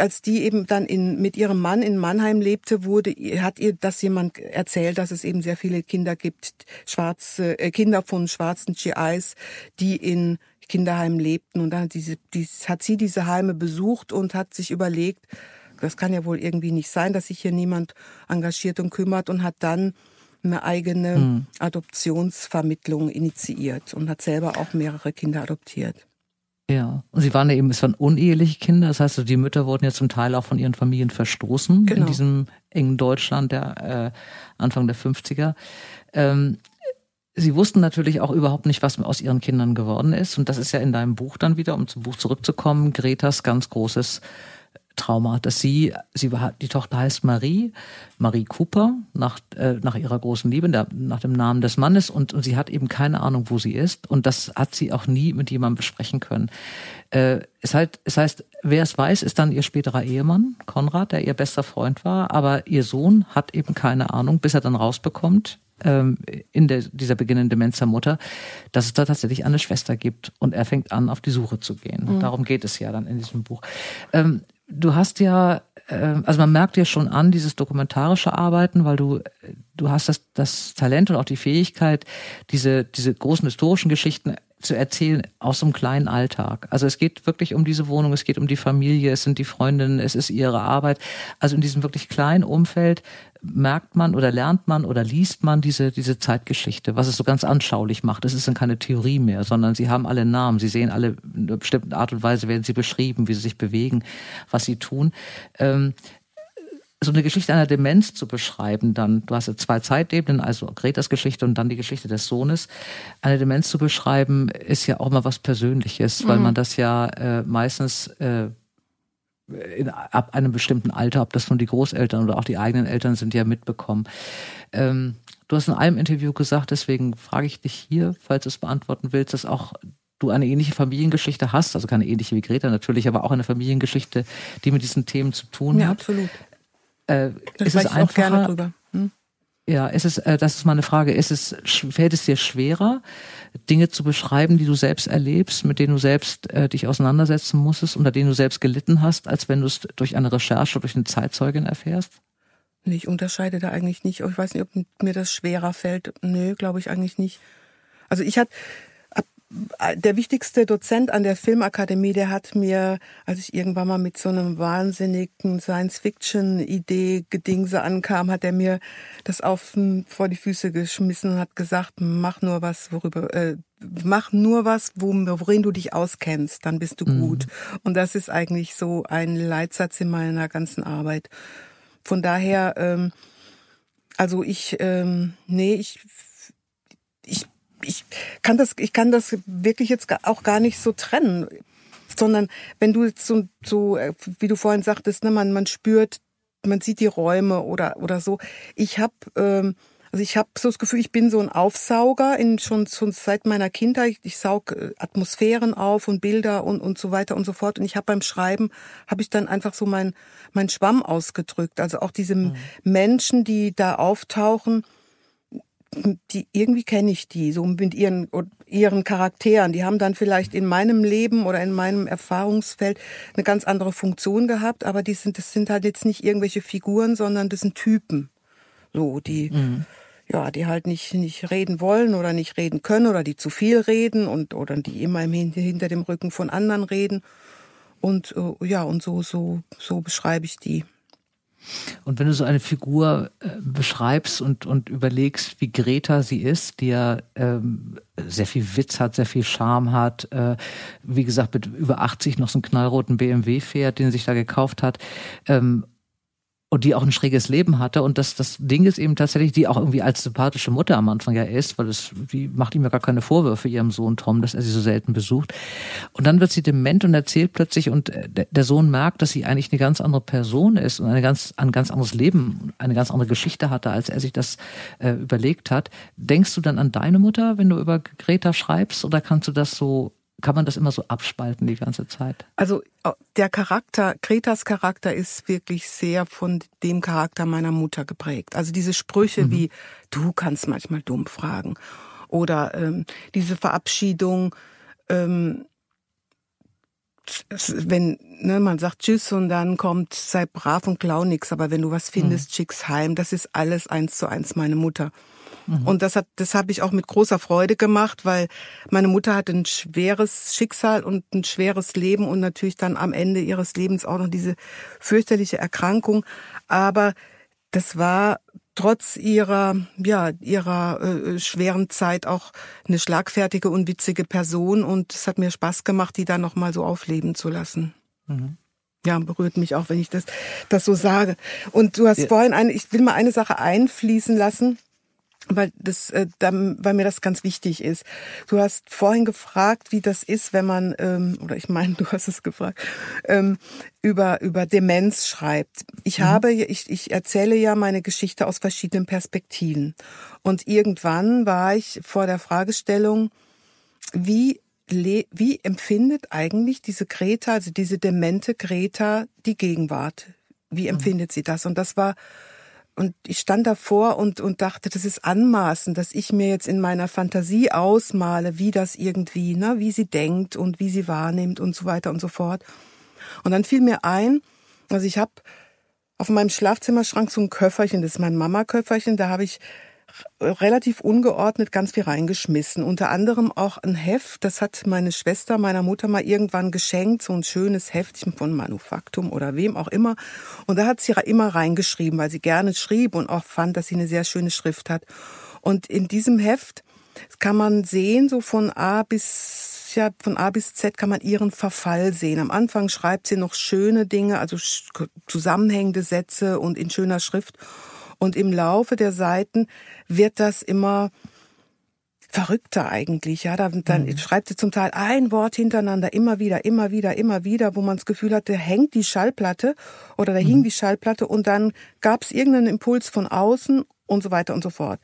als die eben dann in, mit ihrem Mann in Mannheim lebte, wurde, hat ihr das jemand erzählt, dass es eben sehr viele Kinder gibt, schwarze, äh, Kinder von schwarzen GIs, die in Kinderheimen lebten. Und dann hat, diese, die, hat sie diese Heime besucht und hat sich überlegt, das kann ja wohl irgendwie nicht sein, dass sich hier niemand engagiert und kümmert und hat dann eine eigene hm. Adoptionsvermittlung initiiert und hat selber auch mehrere Kinder adoptiert. Ja, und sie waren ja eben, es waren uneheliche Kinder, das heißt, die Mütter wurden ja zum Teil auch von ihren Familien verstoßen genau. in diesem engen Deutschland der äh, Anfang der 50er. Ähm, sie wussten natürlich auch überhaupt nicht, was aus ihren Kindern geworden ist. Und das ist ja in deinem Buch dann wieder, um zum Buch zurückzukommen, Gretas ganz großes Trauma, dass sie, sie war, die Tochter heißt Marie, Marie Cooper, nach, äh, nach ihrer großen Liebe, der, nach dem Namen des Mannes und, und sie hat eben keine Ahnung, wo sie ist und das hat sie auch nie mit jemandem besprechen können. Äh, es, halt, es heißt, wer es weiß, ist dann ihr späterer Ehemann, Konrad, der ihr bester Freund war, aber ihr Sohn hat eben keine Ahnung, bis er dann rausbekommt, ähm, in der, dieser beginnenden Demenz der Mutter, dass es da tatsächlich eine Schwester gibt und er fängt an, auf die Suche zu gehen. Mhm. Darum geht es ja dann in diesem Buch. Ähm, du hast ja, äh, also man merkt dir schon an, dieses dokumentarische Arbeiten, weil du, du hast das, das Talent und auch die Fähigkeit, diese, diese großen historischen Geschichten zu erzählen aus so einem kleinen Alltag. Also es geht wirklich um diese Wohnung, es geht um die Familie, es sind die Freundinnen, es ist ihre Arbeit. Also in diesem wirklich kleinen Umfeld merkt man oder lernt man oder liest man diese, diese Zeitgeschichte, was es so ganz anschaulich macht. Es ist dann keine Theorie mehr, sondern sie haben alle Namen, sie sehen alle in einer bestimmten Art und Weise, werden sie beschrieben, wie sie sich bewegen, was sie tun. Ähm, so eine Geschichte einer Demenz zu beschreiben, dann, du hast ja zwei Zeitebenen, also Gretas Geschichte und dann die Geschichte des Sohnes. Eine Demenz zu beschreiben, ist ja auch mal was Persönliches, mhm. weil man das ja äh, meistens äh, in, ab einem bestimmten Alter, ob das nun die Großeltern oder auch die eigenen Eltern sind, ja mitbekommen. Ähm, du hast in einem Interview gesagt, deswegen frage ich dich hier, falls du es beantworten willst, dass auch du eine ähnliche Familiengeschichte hast, also keine ähnliche wie Greta natürlich, aber auch eine Familiengeschichte, die mit diesen Themen zu tun ja, hat. Absolut. Äh, ist es einfacher, auch gerne drüber. Hm? Ja, ist es, äh, das ist meine Frage. Ist es, fällt es dir schwerer, Dinge zu beschreiben, die du selbst erlebst, mit denen du selbst äh, dich auseinandersetzen musstest, unter denen du selbst gelitten hast, als wenn du es durch eine Recherche, durch eine Zeitzeugin erfährst? Nee, ich unterscheide da eigentlich nicht. Ich weiß nicht, ob mir das schwerer fällt. Nö, glaube ich eigentlich nicht. Also ich hatte der wichtigste Dozent an der Filmakademie, der hat mir, als ich irgendwann mal mit so einem wahnsinnigen Science-Fiction-Idee Gedingse ankam, hat er mir das auf vor die Füße geschmissen und hat gesagt, mach nur was, worüber, äh, mach nur was, worin du dich auskennst, dann bist du mhm. gut. Und das ist eigentlich so ein Leitsatz in meiner ganzen Arbeit. Von daher, ähm, also ich, ähm, nee, ich, ich ich kann das, ich kann das wirklich jetzt auch gar nicht so trennen, sondern wenn du jetzt so, so äh, wie du vorhin sagtest, ne, man, man spürt, man sieht die Räume oder oder so. Ich habe ähm, also ich habe so das Gefühl, ich bin so ein Aufsauger in schon, schon seit meiner Kindheit. Ich, ich saug äh, Atmosphären auf und Bilder und und so weiter und so fort. Und ich habe beim Schreiben habe ich dann einfach so mein mein Schwamm ausgedrückt. Also auch diese mhm. Menschen, die da auftauchen, die irgendwie kenne ich die, so mit ihren ihren Charakteren. Die haben dann vielleicht in meinem Leben oder in meinem Erfahrungsfeld eine ganz andere Funktion gehabt, aber die sind das sind halt jetzt nicht irgendwelche Figuren, sondern das sind Typen. So, die mhm. ja, die halt nicht nicht reden wollen oder nicht reden können oder die zu viel reden und oder die immer im, hinter dem Rücken von anderen reden. Und äh, ja, und so so so beschreibe ich die. Und wenn du so eine Figur äh, beschreibst und, und überlegst, wie Greta sie ist, die ja ähm, sehr viel Witz hat, sehr viel Charme hat, äh, wie gesagt, mit über 80 noch so einen knallroten BMW fährt, den sie sich da gekauft hat, ähm, und die auch ein schräges Leben hatte. Und das, das Ding ist eben tatsächlich, die auch irgendwie als sympathische Mutter am Anfang ja ist, weil das, die macht ihm ja gar keine Vorwürfe ihrem Sohn Tom, dass er sie so selten besucht. Und dann wird sie dement und erzählt plötzlich und äh, der Sohn merkt, dass sie eigentlich eine ganz andere Person ist und eine ganz, ein ganz anderes Leben, eine ganz andere Geschichte hatte, als er sich das äh, überlegt hat. Denkst du dann an deine Mutter, wenn du über Greta schreibst, oder kannst du das so kann man das immer so abspalten die ganze Zeit? Also der Charakter, Kretas Charakter ist wirklich sehr von dem Charakter meiner Mutter geprägt. Also diese Sprüche mhm. wie du kannst manchmal dumm fragen oder ähm, diese Verabschiedung, ähm, wenn ne, man sagt Tschüss und dann kommt sei brav und klau nix, aber wenn du was findest, mhm. schick's heim. Das ist alles eins zu eins meine Mutter. Mhm. Und das hat, das habe ich auch mit großer Freude gemacht, weil meine Mutter hat ein schweres Schicksal und ein schweres Leben und natürlich dann am Ende ihres Lebens auch noch diese fürchterliche Erkrankung. Aber das war trotz ihrer ja ihrer äh, schweren Zeit auch eine schlagfertige und witzige Person und es hat mir Spaß gemacht, die da noch mal so aufleben zu lassen. Mhm. Ja, berührt mich auch, wenn ich das das so sage. Und du hast ja. vorhin eine, ich will mal eine Sache einfließen lassen weil das, äh, weil mir das ganz wichtig ist. Du hast vorhin gefragt, wie das ist, wenn man, ähm, oder ich meine, *laughs* du hast es gefragt, ähm, über über Demenz schreibt. Ich mhm. habe, ich, ich erzähle ja meine Geschichte aus verschiedenen Perspektiven. Und irgendwann war ich vor der Fragestellung, wie wie empfindet eigentlich diese Greta, also diese demente Greta, die Gegenwart? Wie mhm. empfindet mhm. sie das? Und das war und ich stand davor und, und dachte, das ist anmaßend, dass ich mir jetzt in meiner Fantasie ausmale, wie das irgendwie, ne, wie sie denkt und wie sie wahrnimmt und so weiter und so fort. Und dann fiel mir ein, also ich habe auf meinem Schlafzimmerschrank so ein Köfferchen, das ist mein Mama-Köfferchen, da habe ich relativ ungeordnet ganz viel reingeschmissen. Unter anderem auch ein Heft, das hat meine Schwester meiner Mutter mal irgendwann geschenkt, so ein schönes Heftchen von Manufaktum oder wem auch immer. Und da hat sie immer reingeschrieben, weil sie gerne schrieb und auch fand, dass sie eine sehr schöne Schrift hat. Und in diesem Heft kann man sehen, so von A bis ja, von A bis Z kann man ihren Verfall sehen. Am Anfang schreibt sie noch schöne Dinge, also zusammenhängende Sätze und in schöner Schrift. Und im Laufe der Seiten wird das immer verrückter eigentlich, ja. Dann, dann mhm. schreibt sie zum Teil ein Wort hintereinander, immer wieder, immer wieder, immer wieder, wo man das Gefühl hatte, hängt die Schallplatte oder da mhm. hing die Schallplatte und dann gab es irgendeinen Impuls von außen und so weiter und so fort.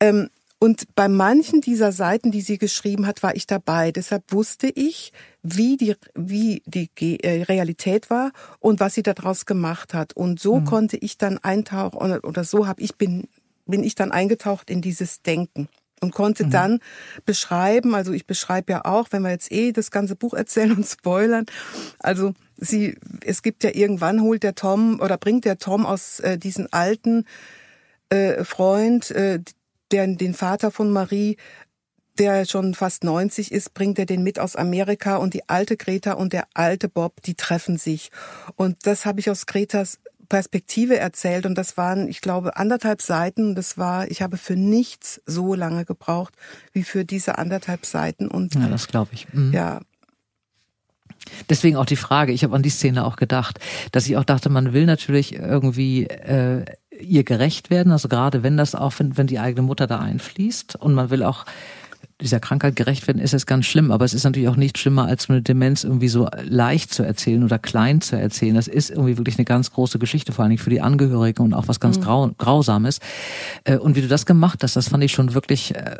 Ähm, und bei manchen dieser Seiten, die sie geschrieben hat, war ich dabei. Deshalb wusste ich, wie die, wie die äh, Realität war und was sie daraus gemacht hat. Und so mhm. konnte ich dann eintauchen oder, oder so habe ich bin, bin ich dann eingetaucht in dieses Denken und konnte mhm. dann beschreiben, also ich beschreibe ja auch, wenn wir jetzt eh das ganze Buch erzählen *laughs* und spoilern, also sie, es gibt ja irgendwann holt der Tom oder bringt der Tom aus äh, diesen alten äh, Freund, äh, der, den Vater von Marie, der schon fast 90 ist, bringt er den mit aus Amerika und die alte Greta und der alte Bob, die treffen sich. Und das habe ich aus Gretas Perspektive erzählt und das waren, ich glaube, anderthalb Seiten. Das war, ich habe für nichts so lange gebraucht wie für diese anderthalb Seiten. Und ja, das glaube ich. Mhm. Ja, Deswegen auch die Frage, ich habe an die Szene auch gedacht, dass ich auch dachte, man will natürlich irgendwie äh, ihr gerecht werden, also gerade wenn das auch, wenn, wenn die eigene Mutter da einfließt und man will auch dieser Krankheit gerecht werden, ist es ganz schlimm. Aber es ist natürlich auch nicht schlimmer, als eine Demenz irgendwie so leicht zu erzählen oder klein zu erzählen. Das ist irgendwie wirklich eine ganz große Geschichte, vor allen Dingen für die Angehörigen und auch was ganz mhm. grau, Grausames. Äh, und wie du das gemacht hast, das fand ich schon wirklich äh,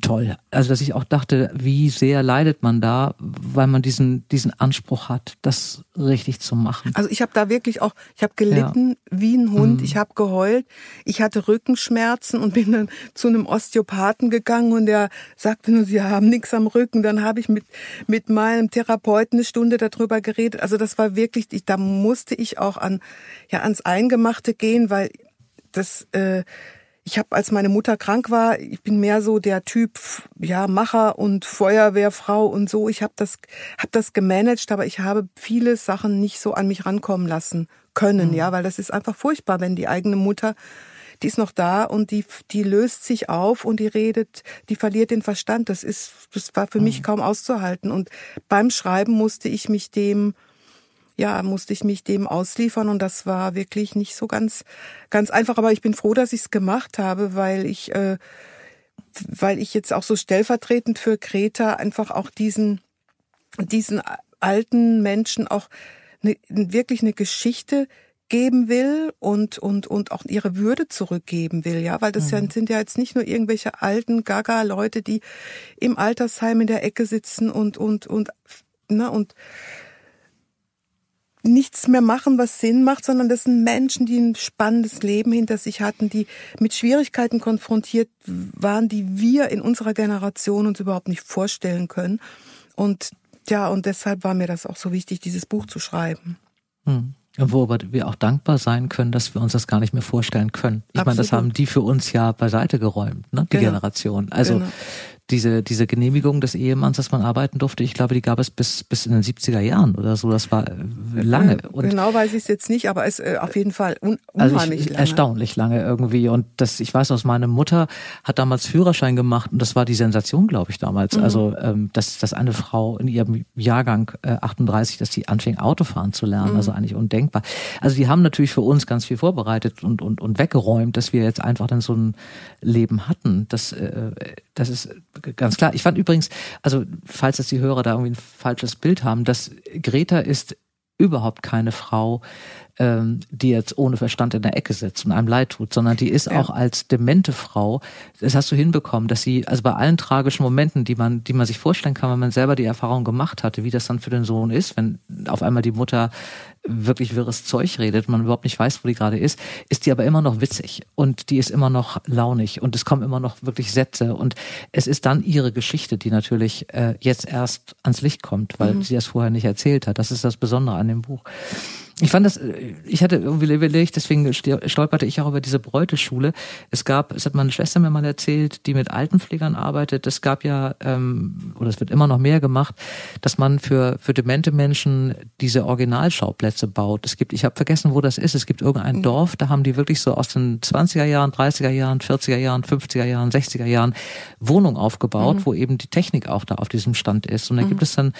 toll. Also dass ich auch dachte, wie sehr leidet man da, weil man diesen diesen Anspruch hat, das richtig zu machen. Also ich habe da wirklich auch, ich habe gelitten ja. wie ein Hund. Mhm. Ich habe geheult. Ich hatte Rückenschmerzen und bin dann zu einem Osteopathen gegangen und der sagte nur, Sie haben nichts am Rücken. Dann habe ich mit mit meinem Therapeuten eine Stunde darüber geredet. Also das war wirklich, da musste ich auch an ja ans Eingemachte gehen, weil das äh, ich habe, als meine Mutter krank war, ich bin mehr so der Typ, ja, Macher und Feuerwehrfrau und so. Ich habe das, hab das gemanagt, aber ich habe viele Sachen nicht so an mich rankommen lassen können, mhm. ja, weil das ist einfach furchtbar, wenn die eigene Mutter, die ist noch da und die, die löst sich auf und die redet, die verliert den Verstand. Das ist, das war für mhm. mich kaum auszuhalten. Und beim Schreiben musste ich mich dem ja, musste ich mich dem ausliefern und das war wirklich nicht so ganz, ganz einfach. Aber ich bin froh, dass ich es gemacht habe, weil ich, äh, weil ich jetzt auch so stellvertretend für Greta einfach auch diesen, diesen alten Menschen auch eine, wirklich eine Geschichte geben will und und und auch ihre Würde zurückgeben will, ja, weil das mhm. ja, sind ja jetzt nicht nur irgendwelche alten Gaga Leute, die im Altersheim in der Ecke sitzen und und und ne und nichts mehr machen, was Sinn macht, sondern das sind Menschen, die ein spannendes Leben hinter sich hatten, die mit Schwierigkeiten konfrontiert waren, die wir in unserer Generation uns überhaupt nicht vorstellen können. Und ja, und deshalb war mir das auch so wichtig, dieses Buch zu schreiben. Hm. Worüber wir auch dankbar sein können, dass wir uns das gar nicht mehr vorstellen können. Ich Absolut. meine, das haben die für uns ja beiseite geräumt, ne? die genau. Generation. Also genau diese, diese Genehmigung des Ehemanns, dass man arbeiten durfte, ich glaube, die gab es bis, bis in den 70er Jahren oder so. Das war äh, lange. Und genau weiß ich es jetzt nicht, aber es äh, auf jeden Fall un unheimlich also ich, lange. Erstaunlich lange irgendwie. Und das, ich weiß aus, meine Mutter hat damals Führerschein gemacht und das war die Sensation, glaube ich, damals. Mhm. Also, ähm, dass, dass eine Frau in ihrem Jahrgang äh, 38, dass die anfing, Autofahren zu lernen. Mhm. Also eigentlich undenkbar. Also die haben natürlich für uns ganz viel vorbereitet und, und, und weggeräumt, dass wir jetzt einfach dann so ein Leben hatten. Das, äh, das ist ganz klar. Ich fand übrigens, also falls jetzt die Hörer da irgendwie ein falsches Bild haben, dass Greta ist überhaupt keine Frau, ähm, die jetzt ohne Verstand in der Ecke sitzt und einem leid tut, sondern die ist ja. auch als demente Frau, das hast du hinbekommen, dass sie, also bei allen tragischen Momenten, die man, die man sich vorstellen kann, wenn man selber die Erfahrung gemacht hatte, wie das dann für den Sohn ist, wenn auf einmal die Mutter wirklich wirres Zeug redet, man überhaupt nicht weiß, wo die gerade ist, ist die aber immer noch witzig und die ist immer noch launig und es kommen immer noch wirklich Sätze und es ist dann ihre Geschichte, die natürlich äh, jetzt erst ans Licht kommt, weil mhm. sie das vorher nicht erzählt hat. Das ist das Besondere an dem Buch. Ich fand das, äh, ich hatte irgendwie überlegt, deswegen stolperte ich auch über diese Bräuteschule. Es gab, es hat meine Schwester mir mal erzählt, die mit Altenpflegern arbeitet. Es gab ja, ähm, oder es wird immer noch mehr gemacht, dass man für, für demente Menschen diese Originalschauplätze baut. Es gibt, ich habe vergessen, wo das ist. Es gibt irgendein mhm. Dorf, da haben die wirklich so aus den 20er Jahren, 30er Jahren, 40er Jahren, 50er Jahren, 60er Jahren Wohnungen aufgebaut, mhm. wo eben die Technik auch da auf diesem Stand ist. Und da mhm. gibt es dann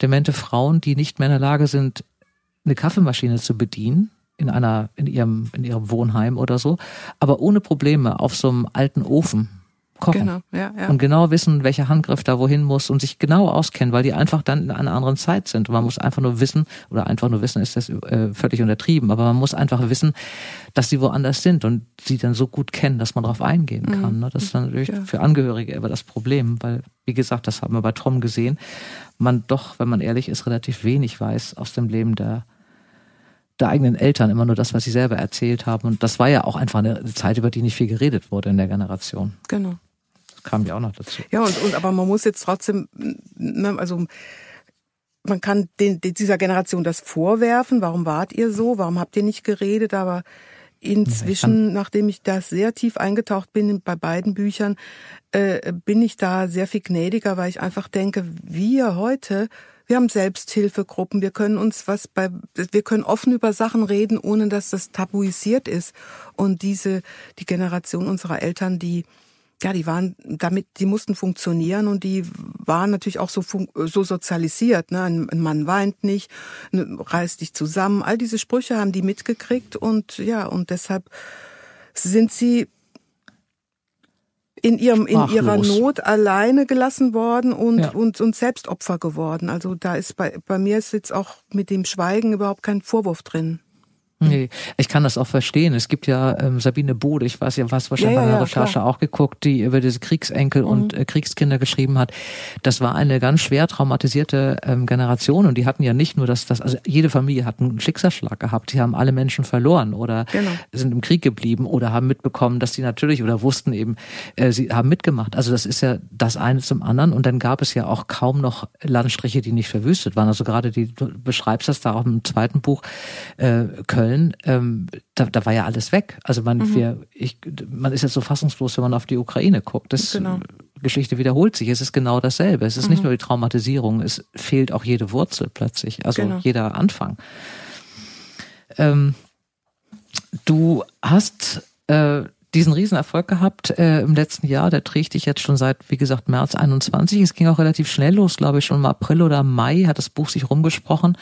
demente Frauen, die nicht mehr in der Lage sind, eine Kaffeemaschine zu bedienen in einer in ihrem in ihrem Wohnheim oder so, aber ohne Probleme auf so einem alten Ofen kochen genau, ja, ja. und genau wissen, welcher Handgriff da wohin muss und sich genau auskennen, weil die einfach dann in einer anderen Zeit sind. Und man muss einfach nur wissen oder einfach nur wissen ist das äh, völlig untertrieben, aber man muss einfach wissen, dass sie woanders sind und sie dann so gut kennen, dass man darauf eingehen mhm. kann. Ne? Das ist dann natürlich ja. für Angehörige immer das Problem, weil wie gesagt, das haben wir bei Trom gesehen, man doch, wenn man ehrlich ist, relativ wenig weiß aus dem Leben der der eigenen Eltern immer nur das, was sie selber erzählt haben. Und das war ja auch einfach eine Zeit, über die nicht viel geredet wurde in der Generation. Genau. Das kam ja auch noch dazu. Ja, und, und aber man muss jetzt trotzdem, ne, also man kann den, dieser Generation das vorwerfen. Warum wart ihr so? Warum habt ihr nicht geredet? Aber inzwischen, nachdem ich da sehr tief eingetaucht bin bei beiden Büchern, äh, bin ich da sehr viel gnädiger, weil ich einfach denke, wir heute wir haben Selbsthilfegruppen, wir können uns was bei, wir können offen über Sachen reden, ohne dass das tabuisiert ist. Und diese, die Generation unserer Eltern, die, ja, die waren damit, die mussten funktionieren und die waren natürlich auch so, so sozialisiert. Ne? Ein, Mann weint nicht, ne, reißt dich zusammen. All diese Sprüche haben die mitgekriegt und ja, und deshalb sind sie in ihrem in ihrer Not alleine gelassen worden und, ja. und und selbst Opfer geworden. Also da ist bei bei mir ist jetzt auch mit dem Schweigen überhaupt kein Vorwurf drin. Nee, ich kann das auch verstehen. Es gibt ja ähm, Sabine Bode, ich weiß ja, was wahrscheinlich ja, ja, bei der Recherche klar. auch geguckt, die über diese Kriegsenkel mhm. und äh, Kriegskinder geschrieben hat. Das war eine ganz schwer traumatisierte ähm, Generation und die hatten ja nicht nur das, das, also jede Familie hat einen Schicksalsschlag gehabt. Die haben alle Menschen verloren oder genau. sind im Krieg geblieben oder haben mitbekommen, dass sie natürlich oder wussten eben, äh, sie haben mitgemacht. Also das ist ja das eine zum anderen und dann gab es ja auch kaum noch Landstriche, die nicht verwüstet waren. Also gerade die, du beschreibst das da auch im zweiten Buch, äh, Köln Köln, ähm, da, da war ja alles weg. Also man, mhm. wir, ich, man ist jetzt so fassungslos, wenn man auf die Ukraine guckt. Das genau. Geschichte wiederholt sich. Es ist genau dasselbe. Es ist mhm. nicht nur die Traumatisierung, es fehlt auch jede Wurzel plötzlich, also genau. jeder Anfang. Ähm, du hast äh, diesen Riesenerfolg gehabt äh, im letzten Jahr. Der trägt dich jetzt schon seit, wie gesagt, März 21. Es ging auch relativ schnell los, glaube ich, schon im April oder Mai hat das Buch sich rumgesprochen.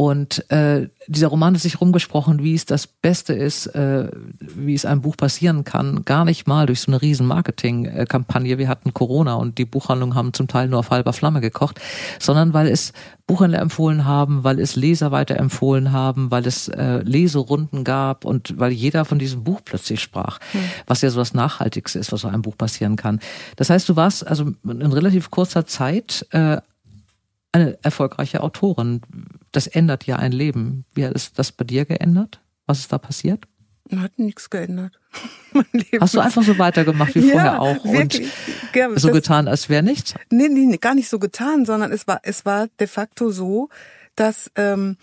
Und äh, dieser Roman hat sich rumgesprochen, wie es das Beste ist, äh, wie es einem Buch passieren kann. Gar nicht mal durch so eine riesen Marketing-Kampagne. Wir hatten Corona und die Buchhandlungen haben zum Teil nur auf halber Flamme gekocht, sondern weil es Buchhändler empfohlen haben, weil es Leser weiterempfohlen haben, weil es äh, Leserunden gab und weil jeder von diesem Buch plötzlich sprach, hm. was ja so das Nachhaltigste ist, was so einem Buch passieren kann. Das heißt, du warst also in relativ kurzer Zeit äh, eine erfolgreiche Autorin. Das ändert ja ein Leben. Wie hat es das bei dir geändert? Was ist da passiert? Hat nichts geändert. *laughs* Hast du einfach so weitergemacht wie ja, vorher auch wirklich. und ja, so getan, als wäre nichts? Nee, nee, gar nicht so getan, sondern es war, es war de facto so, dass ähm,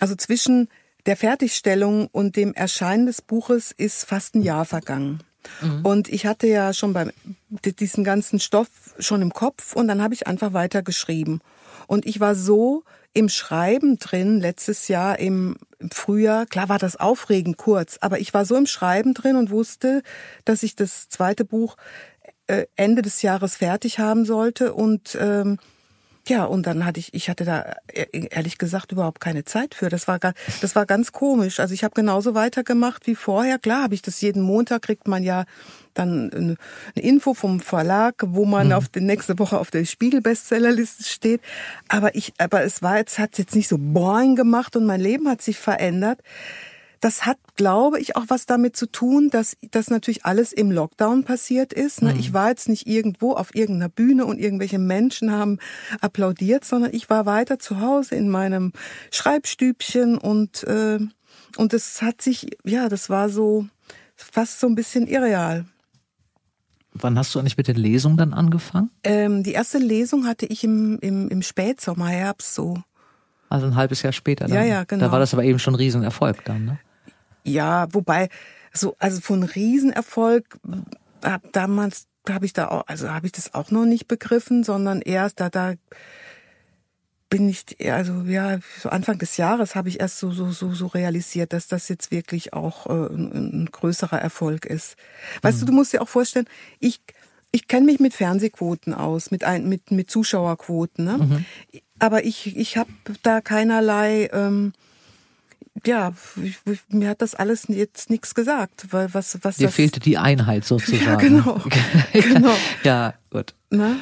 also zwischen der Fertigstellung und dem Erscheinen des Buches ist fast ein Jahr vergangen. Mhm. Und ich hatte ja schon beim diesen ganzen Stoff schon im Kopf und dann habe ich einfach weitergeschrieben. Und ich war so im Schreiben drin letztes Jahr im Frühjahr. Klar war das aufregend kurz, aber ich war so im Schreiben drin und wusste, dass ich das zweite Buch äh, Ende des Jahres fertig haben sollte und ähm, ja, und dann hatte ich, ich hatte da e-, ehrlich gesagt überhaupt keine Zeit für. Das war, das war ganz komisch. Also ich habe genauso weitergemacht wie vorher. Klar habe ich das jeden Montag, kriegt man ja dann eine Info vom Verlag, wo man mhm. auf die nächste Woche auf der Spiegel-Bestsellerliste steht. Aber ich, aber es war jetzt, hat jetzt nicht so boring gemacht und mein Leben hat sich verändert. Das hat, glaube ich, auch was damit zu tun, dass das natürlich alles im Lockdown passiert ist. Ne? Mhm. Ich war jetzt nicht irgendwo auf irgendeiner Bühne und irgendwelche Menschen haben applaudiert, sondern ich war weiter zu Hause in meinem Schreibstübchen und äh, und es hat sich, ja, das war so fast so ein bisschen irreal. Wann hast du eigentlich mit der Lesung dann angefangen? Ähm, die erste Lesung hatte ich im, im, im Spätsommer, Herbst so. Also ein halbes Jahr später. Dann. Ja, ja, genau. Da war das aber eben schon ein Riesenerfolg dann, ne? Ja, wobei, so, also von Riesenerfolg, hab damals habe ich da auch, also habe ich das auch noch nicht begriffen, sondern erst da, da bin ich, also ja, so Anfang des Jahres habe ich erst so, so, so, so realisiert, dass das jetzt wirklich auch äh, ein, ein größerer Erfolg ist. Weißt mhm. du, du musst dir auch vorstellen, ich, ich kenne mich mit Fernsehquoten aus, mit, ein, mit, mit Zuschauerquoten, ne? Mhm. aber ich, ich habe da keinerlei, ähm, ja, ich, mir hat das alles jetzt nichts gesagt, weil was, was Dir fehlte die Einheit sozusagen. Ja, genau. *laughs* *laughs* genau. ja, gut. Na?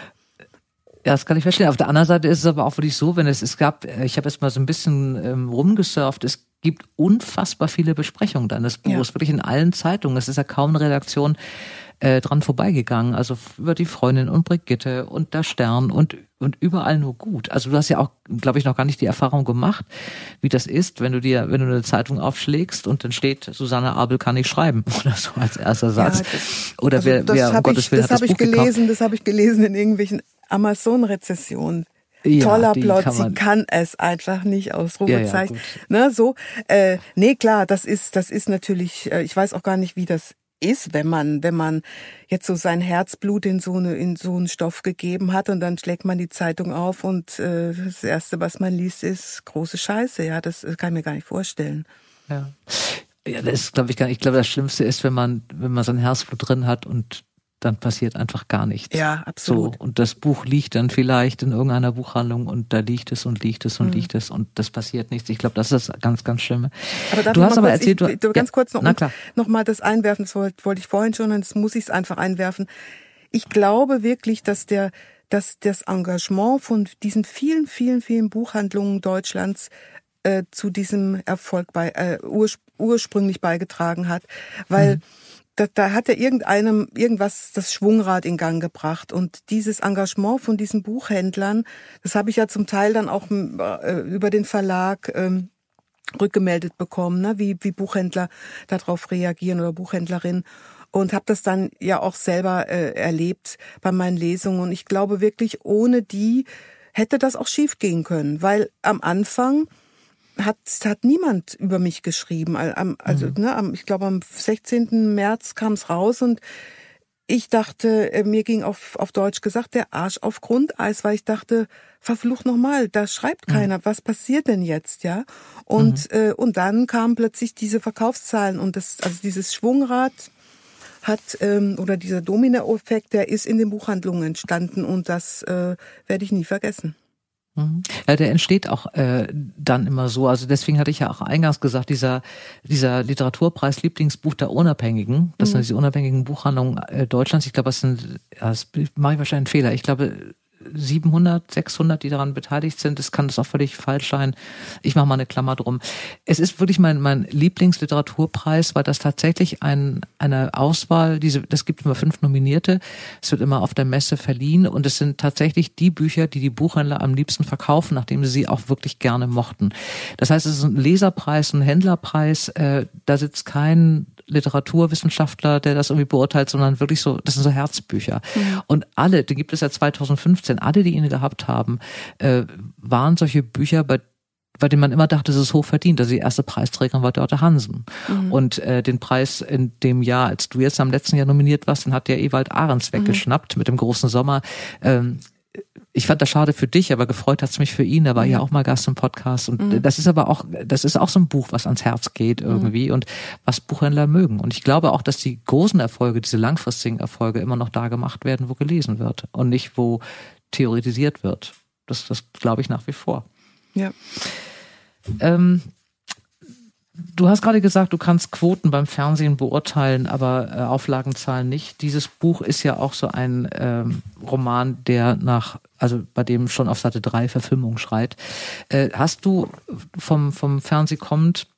Ja, das kann ich verstehen. Auf der anderen Seite ist es aber auch wirklich so, wenn es, es gab, ich habe jetzt mal so ein bisschen ähm, rumgesurft, es gibt unfassbar viele Besprechungen deines Buches, ja. wirklich in allen Zeitungen. Es ist ja kaum eine Redaktion äh, dran vorbeigegangen. Also über die Freundin und Brigitte und der Stern und, und überall nur gut. Also du hast ja auch, glaube ich, noch gar nicht die Erfahrung gemacht, wie das ist, wenn du dir, wenn du eine Zeitung aufschlägst und dann steht, Susanne Abel kann nicht schreiben *laughs* oder so als erster Satz. Ja, das, oder also wer, wer um Gottes Willen das hat das Buch ich gelesen, gekauft. Das habe ich gelesen in irgendwelchen Amazon-Rezession. Ja, Toller Plot, kann sie kann es einfach nicht, Ausrufezeichen. Ja, ja, ne, so, äh, nee, klar, das ist, das ist natürlich, äh, ich weiß auch gar nicht, wie das ist, wenn man, wenn man jetzt so sein Herzblut in so eine, in so einen Stoff gegeben hat und dann schlägt man die Zeitung auf und äh, das erste, was man liest, ist große Scheiße. Ja, das kann ich mir gar nicht vorstellen. Ja. Ja, das glaube ich, gar nicht. Ich glaube, das Schlimmste ist, wenn man, wenn man sein Herzblut drin hat und dann passiert einfach gar nichts. Ja, absolut. So, und das Buch liegt dann vielleicht in irgendeiner Buchhandlung und da liegt es und liegt es und mhm. liegt es und das passiert nichts. Ich glaube, das ist ganz, ganz schlimm. Aber du hast aber kurz, erzählt, ich, du, ganz ja, kurz noch, noch mal das einwerfen, das wollte, wollte ich vorhin schon, und das muss ich es einfach einwerfen. Ich glaube wirklich, dass der, dass das Engagement von diesen vielen, vielen, vielen Buchhandlungen Deutschlands äh, zu diesem Erfolg bei, äh, urspr ursprünglich beigetragen hat, weil mhm da, da hat er irgendeinem irgendwas das Schwungrad in Gang gebracht. Und dieses Engagement von diesen Buchhändlern, das habe ich ja zum Teil dann auch äh, über den Verlag ähm, rückgemeldet bekommen, ne? wie, wie Buchhändler darauf reagieren oder Buchhändlerinnen und habe das dann ja auch selber äh, erlebt bei meinen Lesungen. Und ich glaube wirklich ohne die hätte das auch schief gehen können, weil am Anfang hat, hat niemand über mich geschrieben. Also, mhm. ne, ich glaube, am 16. März kam es raus und ich dachte, äh, mir ging auf, auf Deutsch gesagt der Arsch auf Grundeis, weil ich dachte, verflucht nochmal, da schreibt mhm. keiner, mhm. was passiert denn jetzt, ja? Und, mhm. äh, und dann kamen plötzlich diese Verkaufszahlen und das, also dieses Schwungrad hat, ähm, oder dieser Domino-Effekt, der ist in den Buchhandlungen entstanden und das äh, werde ich nie vergessen. Mhm. Ja, der entsteht auch äh, dann immer so. Also deswegen hatte ich ja auch eingangs gesagt, dieser, dieser Literaturpreis Lieblingsbuch der Unabhängigen, das mhm. sind diese unabhängigen Buchhandlungen äh, Deutschlands. Ich glaube, das sind, das mache ich wahrscheinlich einen Fehler. Ich glaube, 700, 600, die daran beteiligt sind. Das kann das auch völlig falsch sein. Ich mache mal eine Klammer drum. Es ist wirklich mein, mein Lieblingsliteraturpreis, weil das tatsächlich ein, eine Auswahl, diese, das gibt immer fünf Nominierte. Es wird immer auf der Messe verliehen und es sind tatsächlich die Bücher, die die Buchhändler am liebsten verkaufen, nachdem sie sie auch wirklich gerne mochten. Das heißt, es ist ein Leserpreis, ein Händlerpreis. Äh, da sitzt kein Literaturwissenschaftler, der das irgendwie beurteilt, sondern wirklich so, das sind so Herzbücher. Mhm. Und alle, die gibt es ja 2015, alle, die ihn gehabt haben, äh, waren solche Bücher, bei bei dem man immer dachte, es ist hoch verdient. Also die erste Preisträgerin war Dörte Hansen. Mhm. Und äh, den Preis in dem Jahr, als du jetzt am letzten Jahr nominiert warst, den hat der Ewald Ahrens mhm. weggeschnappt mhm. mit dem großen Sommer. Ähm, ich fand das schade für dich, aber gefreut hat's mich für ihn. Da war ja auch mal Gast im Podcast. Und mhm. das ist aber auch, das ist auch so ein Buch, was ans Herz geht irgendwie mhm. und was Buchhändler mögen. Und ich glaube auch, dass die großen Erfolge, diese langfristigen Erfolge immer noch da gemacht werden, wo gelesen wird und nicht wo theoretisiert wird. Das, das glaube ich nach wie vor. Ja. Ähm, Du hast gerade gesagt, du kannst Quoten beim Fernsehen beurteilen, aber äh, Auflagenzahlen nicht. Dieses Buch ist ja auch so ein ähm, Roman, der nach, also bei dem schon auf Seite 3 Verfilmung schreit. Äh, hast du vom, vom Fernsehen kommt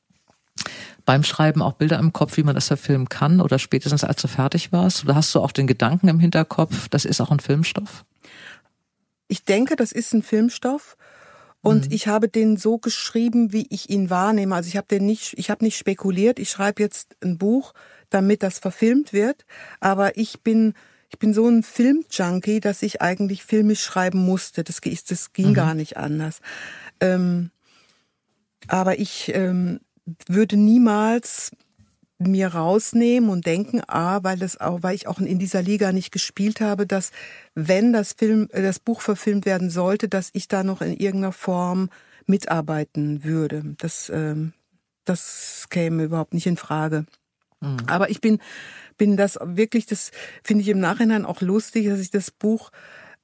beim Schreiben auch Bilder im Kopf, wie man das verfilmen kann oder spätestens als du fertig warst? Oder hast du auch den Gedanken im Hinterkopf, das ist auch ein Filmstoff? Ich denke, das ist ein Filmstoff. Und mhm. ich habe den so geschrieben, wie ich ihn wahrnehme. Also ich habe den nicht, ich habe nicht spekuliert. Ich schreibe jetzt ein Buch, damit das verfilmt wird. Aber ich bin, ich bin so ein Filmjunkie, dass ich eigentlich filmisch schreiben musste. Das, das ging mhm. gar nicht anders. Ähm, aber ich ähm, würde niemals mir rausnehmen und denken, ah, weil das auch, weil ich auch in dieser Liga nicht gespielt habe, dass wenn das Film, das Buch verfilmt werden sollte, dass ich da noch in irgendeiner Form mitarbeiten würde. Das, ähm, das käme überhaupt nicht in Frage. Mhm. Aber ich bin, bin das wirklich, das finde ich im Nachhinein auch lustig, dass ich das Buch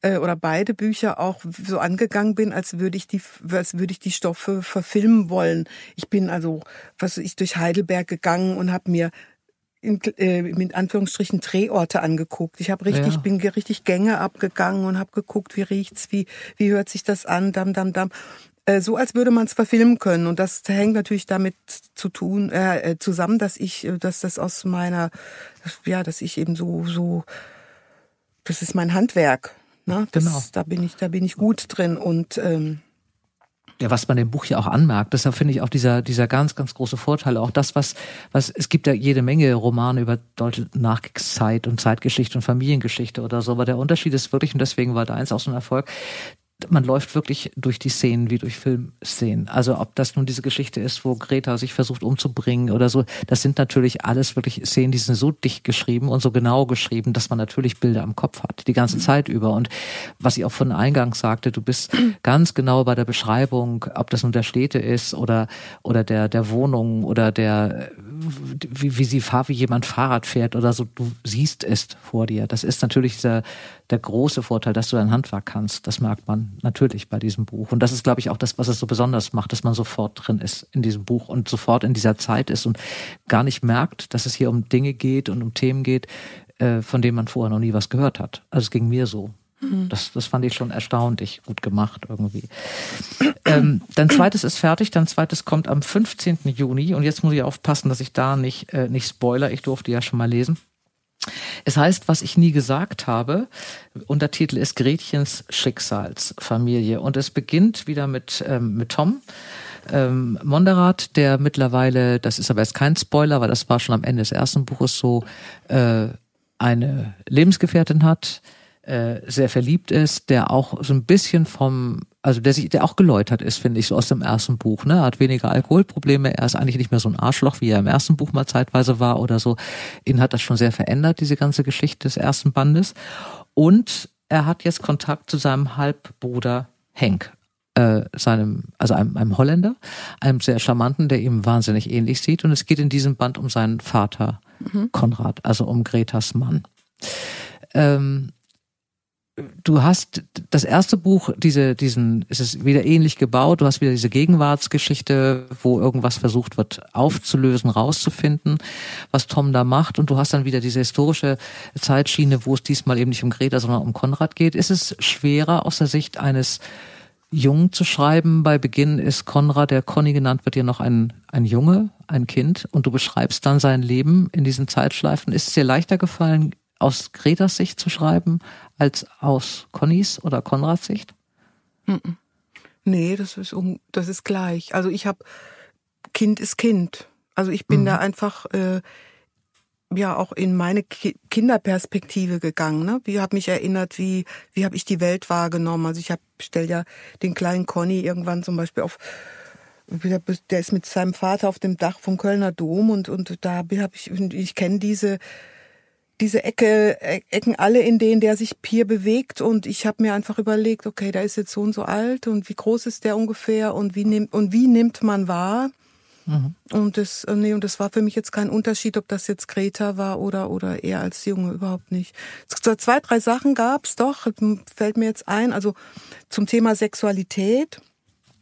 äh, oder beide Bücher auch so angegangen bin, als würde ich die, als würde ich die Stoffe verfilmen wollen. Ich bin also, was ich durch Heidelberg gegangen und habe mir in, äh, mit Anführungsstrichen Drehorte angeguckt. Ich habe richtig, ja. bin richtig Gänge abgegangen und habe geguckt, wie riecht's, wie wie hört sich das an, dam dam dam. Äh, so als würde man es verfilmen können und das hängt natürlich damit zu tun äh, äh zusammen, dass ich, äh, dass das aus meiner, ja, dass ich eben so so, das ist mein Handwerk. Ne? Das, genau. Da bin ich, da bin ich gut drin und ähm, ja, was man dem Buch ja auch anmerkt, deshalb finde ich auch dieser, dieser ganz, ganz große Vorteil, auch das, was, was, es gibt ja jede Menge Romane über deutsche Nachkriegszeit und Zeitgeschichte und Familiengeschichte oder so, aber der Unterschied ist wirklich, und deswegen war da eins auch so ein Erfolg, man läuft wirklich durch die Szenen wie durch Filmszenen. Also ob das nun diese Geschichte ist, wo Greta sich versucht umzubringen oder so, das sind natürlich alles wirklich Szenen, die sind so dicht geschrieben und so genau geschrieben, dass man natürlich Bilder im Kopf hat, die ganze. Zeit über. Und was ich auch von Eingangs sagte, du bist ganz genau bei der Beschreibung, ob das nun der Städte ist oder, oder der, der Wohnung oder der, wie, wie sie fahrt, wie jemand Fahrrad fährt oder so, du siehst es vor dir. Das ist natürlich dieser, der große Vorteil, dass du dein Handwerk kannst. Das merkt man natürlich bei diesem Buch. Und das ist, glaube ich, auch das, was es so besonders macht, dass man sofort drin ist in diesem Buch und sofort in dieser Zeit ist und gar nicht merkt, dass es hier um Dinge geht und um Themen geht, äh, von denen man vorher noch nie was gehört hat. Also es ging mir so. Mhm. Das, das fand ich schon erstaunlich gut gemacht irgendwie. Ähm, dein zweites ist fertig, dein zweites kommt am 15. Juni und jetzt muss ich aufpassen, dass ich da nicht, äh, nicht spoiler. Ich durfte ja schon mal lesen. Es heißt, was ich nie gesagt habe. Untertitel ist Gretchens Schicksalsfamilie. Und es beginnt wieder mit, ähm, mit Tom. Ähm, Monderat, der mittlerweile, das ist aber jetzt kein Spoiler, weil das war schon am Ende des ersten Buches so, äh, eine Lebensgefährtin hat, äh, sehr verliebt ist, der auch so ein bisschen vom, also der sich, der auch geläutert ist, finde ich, so aus dem ersten Buch, ne? Er hat weniger Alkoholprobleme, er ist eigentlich nicht mehr so ein Arschloch, wie er im ersten Buch mal zeitweise war oder so. Ihn hat das schon sehr verändert, diese ganze Geschichte des ersten Bandes. Und er hat jetzt Kontakt zu seinem Halbbruder Henk, äh, seinem, also einem, einem Holländer, einem sehr charmanten, der ihm wahnsinnig ähnlich sieht. Und es geht in diesem Band um seinen Vater mhm. Konrad, also um Gretas Mann. Ähm, du hast das erste Buch, diese, diesen, es ist wieder ähnlich gebaut, du hast wieder diese Gegenwartsgeschichte, wo irgendwas versucht wird aufzulösen, rauszufinden, was Tom da macht und du hast dann wieder diese historische Zeitschiene, wo es diesmal eben nicht um Greta, sondern um Konrad geht. Ist es schwerer aus der Sicht eines Jungen zu schreiben? Bei Beginn ist Konrad, der Conny genannt wird, ja noch ein, ein Junge, ein Kind und du beschreibst dann sein Leben in diesen Zeitschleifen. Ist es dir leichter gefallen, aus Gretas Sicht zu schreiben, als aus Connys oder Konrads Sicht? Nee, das ist, um, das ist gleich. Also ich habe, Kind ist Kind. Also ich bin mhm. da einfach äh, ja auch in meine Ki Kinderperspektive gegangen. Ne? Wie habe mich erinnert, wie wie habe ich die Welt wahrgenommen? Also ich habe stell ja den kleinen Conny irgendwann zum Beispiel auf der ist mit seinem Vater auf dem Dach vom Kölner Dom und, und da habe ich, ich kenne diese, diese Ecke, e-, Ecken alle, in denen der sich hier bewegt und ich habe mir einfach überlegt, okay, der ist jetzt so und so alt und wie groß ist der ungefähr und wie nimmt, und wie nimmt man wahr? Mhm. Und das, äh, nee, und das war für mich jetzt kein Unterschied, ob das jetzt Greta war oder, oder eher als Junge, überhaupt nicht. Zwei, drei Sachen gab's doch, fällt mir jetzt ein, also zum Thema Sexualität,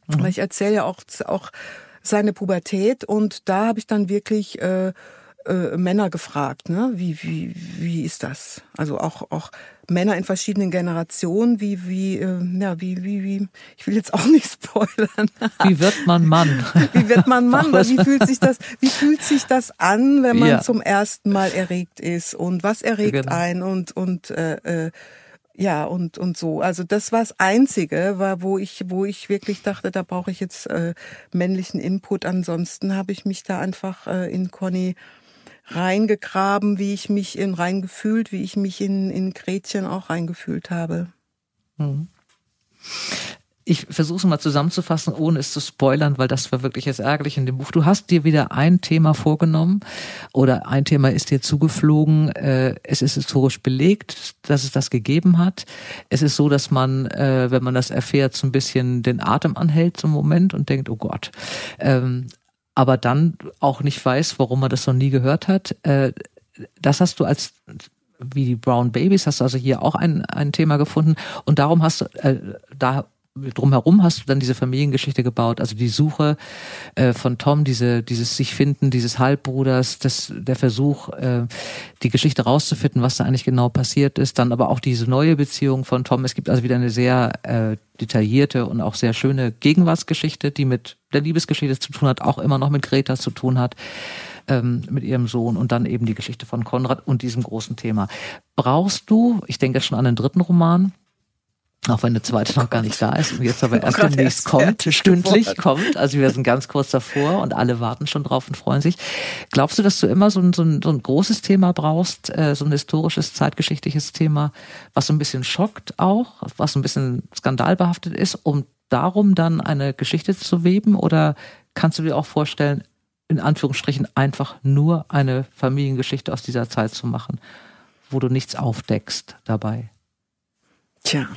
mhm. weil ich erzähle ja auch, auch seine Pubertät und da habe ich dann wirklich äh, äh, Männer gefragt, ne? Wie, wie, wie ist das? Also auch, auch Männer in verschiedenen Generationen, wie, wie, äh, ja, wie, wie, wie, ich will jetzt auch nicht spoilern. Wie wird man Mann? *laughs* wie wird man Mann? Wie fühlt sich das, wie fühlt sich das an, wenn man ja. zum ersten Mal erregt ist? Und was erregt genau. ein und, und, äh, äh, ja und und so also das war das einzige war wo ich wo ich wirklich dachte da brauche ich jetzt äh, männlichen Input ansonsten habe ich mich da einfach äh, in Conny reingegraben, wie ich mich in reingefühlt, wie ich mich in, in Gretchen auch reingefühlt habe. Mhm. Ich versuche es mal zusammenzufassen, ohne es zu spoilern, weil das war wirklich jetzt ärgerlich in dem Buch. Du hast dir wieder ein Thema vorgenommen oder ein Thema ist dir zugeflogen. Äh, es ist historisch belegt, dass es das gegeben hat. Es ist so, dass man, äh, wenn man das erfährt, so ein bisschen den Atem anhält zum Moment und denkt, oh Gott. Aber dann auch nicht weiß, warum man das noch nie gehört hat. Äh, das hast du als wie die Brown Babies hast du also hier auch ein, ein Thema gefunden und darum hast du äh, da drumherum hast du dann diese Familiengeschichte gebaut, also die Suche äh, von Tom, diese, dieses sich finden, dieses Halbbruders, das, der Versuch, äh, die Geschichte rauszufinden, was da eigentlich genau passiert ist, dann aber auch diese neue Beziehung von Tom. Es gibt also wieder eine sehr äh, detaillierte und auch sehr schöne Gegenwartsgeschichte, die mit der Liebesgeschichte zu tun hat, auch immer noch mit Greta zu tun hat ähm, mit ihrem Sohn und dann eben die Geschichte von Konrad und diesem großen Thema. Brauchst du, ich denke schon an den dritten Roman, auch wenn der zweite noch gar nicht da ist und jetzt aber erst oh demnächst kommt, stündlich kommt. Also wir sind ganz kurz davor und alle warten schon drauf und freuen sich. Glaubst du, dass du immer so ein, so ein, so ein großes Thema brauchst, äh, so ein historisches, zeitgeschichtliches Thema, was so ein bisschen schockt auch, was so ein bisschen skandalbehaftet ist, um darum dann eine Geschichte zu weben? Oder kannst du dir auch vorstellen, in Anführungsstrichen einfach nur eine Familiengeschichte aus dieser Zeit zu machen, wo du nichts aufdeckst dabei? Tja,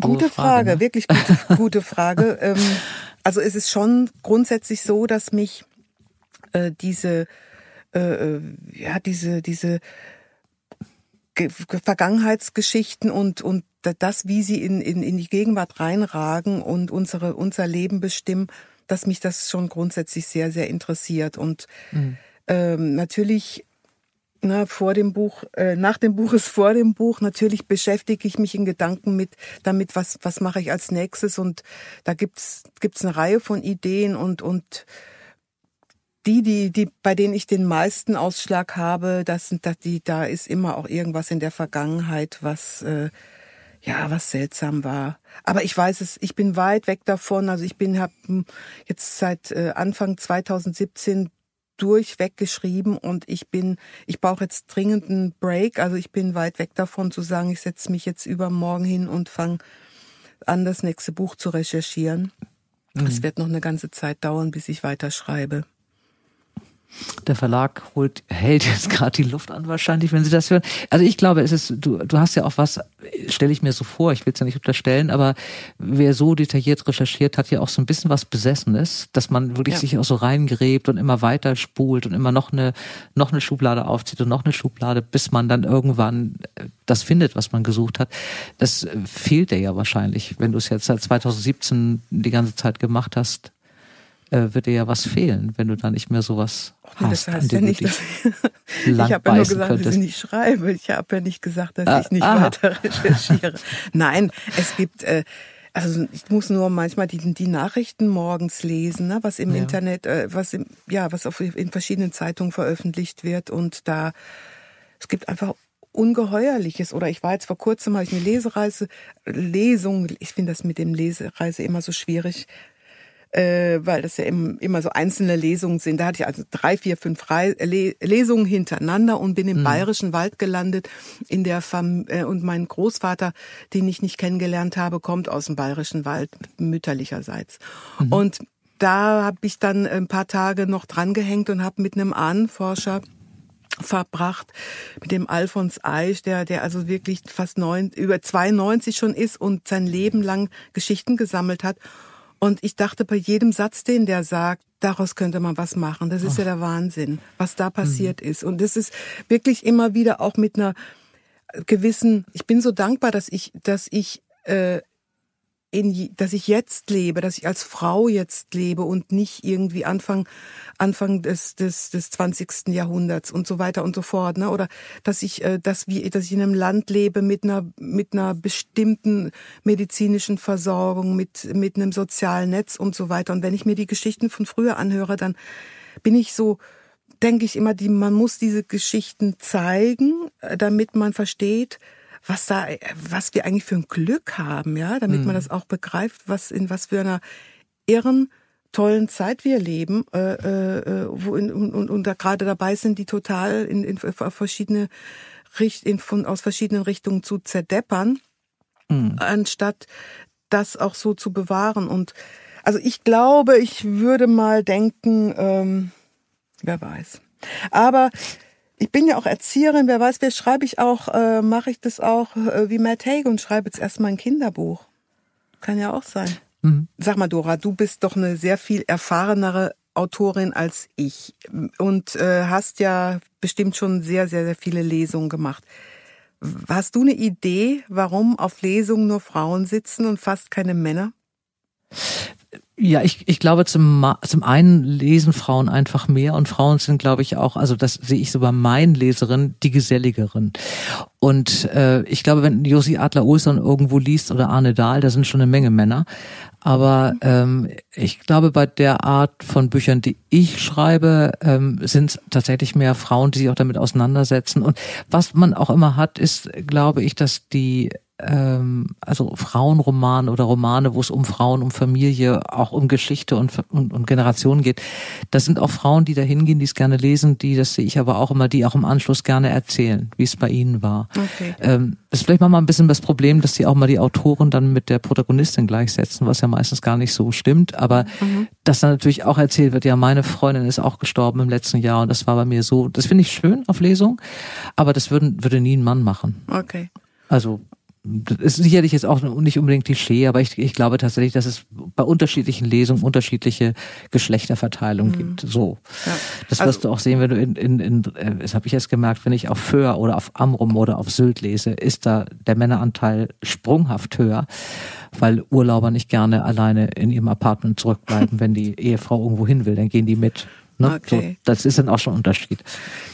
gute Frage, Frage ne? wirklich gute, *laughs* gute Frage. ähm, also es ist schon grundsätzlich so, dass mich äh, diese äh, äh ja diese diese Ge Vergangenheitsgeschichten und und das, wie sie in, in, in die Gegenwart reinragen und unsere unser Leben bestimmen, dass mich das schon grundsätzlich sehr sehr interessiert und mhm. ähm, natürlich na, vor dem Buch, äh, nach dem Buch ist vor dem Buch. Natürlich beschäftige ich mich in Gedanken mit damit, was was mache ich als nächstes und da gibt's gibt's eine Reihe von Ideen und und die, die, die, bei denen ich den meisten Ausschlag habe, das sind da die, da ist immer auch irgendwas in der Vergangenheit, was äh, ja, was seltsam war. Aber ich weiß es, ich bin weit weg davon. Also ich bin hab hm, jetzt seit äh, Anfang 2017 durchweg geschrieben und ich bin, ich brauche jetzt dringend einen Break. Also ich bin weit weg davon zu sagen, ich setze mich jetzt übermorgen hin und fange an, das nächste Buch zu recherchieren. Es mhm. wird noch eine ganze Zeit dauern, bis ich weiterschreibe. Der Verlag holt, hält *laughs* jetzt gerade die Luft an wahrscheinlich, wenn Sie das hören. Also ich glaube, es ist, du, du hast ja auch was, stelle ich mir so vor, ich will es ja nicht unterstellen, aber wer so detailliert recherchiert, hat ja auch so ein bisschen was Besessenes, dass man wirklich ja. sich auch so reingräbt und immer weiter spult und immer noch eine, noch eine Schublade aufzieht und noch eine Schublade, bis man dann irgendwann äh, das findet, was man gesucht hat. Das äh, fehlt dir ja wahrscheinlich, wenn du es jetzt seit 2017 die ganze Zeit gemacht hast äh, wird dir ja was fehlen, wenn du da nicht mehr sowas hast. Das heißt ja nicht, dass ich, *laughs* ich habe ja nur gesagt, könntest. dass ich nicht schreibe. Ich habe ja nicht gesagt, dass ah, ich nicht ah. weiter recherchiere. *laughs* Nein, es gibt äh, also ich muss nur manchmal die, die Nachrichten morgens lesen, ne, was im ja. Internet, äh, was im, ja, was auf, in verschiedenen Zeitungen veröffentlicht wird und da es gibt einfach Ungeheuerliches. Oder ich war jetzt vor kurzem, habe ich eine Lesereise, Lesung, ich finde das mit dem Lesereise immer so schwierig, äh, weil das ja im, immer so einzelne Lesungen sind. Da hatte ich also drei, vier, fünf Re Le Lesungen hintereinander und bin im mhm. Bayerischen Wald gelandet in der Fam äh, und mein Großvater, den ich nicht kennengelernt habe, kommt aus dem Bayerischen Wald mütterlicherseits. Mhm. Und da habe ich dann ein paar Tage noch drangehängt und habe mit einem Ahnenforscher verbracht mit dem Alfons Eisch, der, der also wirklich fast neun, über 92 schon ist und sein Leben lang Geschichten gesammelt hat. Und ich dachte bei jedem Satz, den der sagt, daraus könnte man was machen. Das ist Ach. ja der Wahnsinn, was da passiert mhm. ist. Und das ist wirklich immer wieder auch mit einer gewissen, ich bin so dankbar, dass ich, dass ich äh, in, dass ich jetzt lebe, dass ich als Frau jetzt lebe und nicht irgendwie Anfang, Anfang des, des, des 20. Jahrhunderts und so weiter und so fort, ne? Oder dass ich, äh, dass wie, dass ich in einem Land lebe mit einer, mit einer bestimmten medizinischen Versorgung, mit, mit einem sozialen Netz und so weiter. Und wenn ich mir die Geschichten von früher anhöre, dann bin ich so, denke ich immer, die, man muss diese Geschichten zeigen, äh, damit man versteht, was da, was wir eigentlich für ein Glück haben, ja, damit mhm. man das auch begreift, was in was für einer irren tollen Zeit wir leben, äh, äh, wo in, und, und, und da gerade dabei sind, die total in, in verschiedene Richt, in, von, aus verschiedenen Richtungen zu zerdeppern, mhm. anstatt das auch so zu bewahren. Und also ich glaube, ich würde mal denken, ähm, wer weiß. Aber ich bin ja auch Erzieherin, wer weiß, wer schreibe ich auch, äh, mache ich das auch äh, wie Matt Haig und schreibe jetzt erstmal ein Kinderbuch. Kann ja auch sein. Mhm. Sag mal, Dora, du bist doch eine sehr viel erfahrenere Autorin als ich und äh, hast ja bestimmt schon sehr, sehr, sehr viele Lesungen gemacht. Hast du eine Idee, warum auf Lesungen nur Frauen sitzen und fast keine Männer? Ja, ich, ich glaube, zum, zum einen lesen Frauen einfach mehr und Frauen sind, glaube ich, auch, also das sehe ich so bei meinen Leserinnen, die geselligeren. Und äh, ich glaube, wenn Josi Adler-Olsson irgendwo liest oder Arne Dahl, da sind schon eine Menge Männer. Aber ähm, ich glaube, bei der Art von Büchern, die ich schreibe, ähm, sind es tatsächlich mehr Frauen, die sich auch damit auseinandersetzen. Und was man auch immer hat, ist, glaube ich, dass die ähm, also Frauenromane oder Romane, wo es um Frauen, um Familie, auch um Geschichte und, und, und Generationen geht. Das sind auch Frauen, die da hingehen, die es gerne lesen, die, das sehe ich aber auch immer, die auch im Anschluss gerne erzählen, wie es bei ihnen war. Okay. Ähm, das ist vielleicht mal ein bisschen das Problem, dass sie auch mal die Autoren dann mit der Protagonistin gleichsetzen, was ja meistens gar nicht so stimmt. Aber mhm. dass dann natürlich auch erzählt wird, ja, meine Freundin ist auch gestorben im letzten Jahr und das war bei mir so. Das finde ich schön auf Lesung, aber das würden, würde nie ein Mann machen. Okay. Also das ist sicherlich jetzt auch nicht unbedingt Klischee, aber ich, ich glaube tatsächlich, dass es bei unterschiedlichen Lesungen unterschiedliche Geschlechterverteilung mhm. gibt. So. Ja. Das wirst also, du auch sehen, wenn du in, in, in äh, das habe ich jetzt gemerkt, wenn ich auf Föhr oder auf Amrum oder auf Sylt lese, ist da der Männeranteil sprunghaft höher, weil Urlauber nicht gerne alleine in ihrem Apartment zurückbleiben, wenn die Ehefrau irgendwo hin will, dann gehen die mit. Ne? Okay. So, das ist dann auch schon ein Unterschied.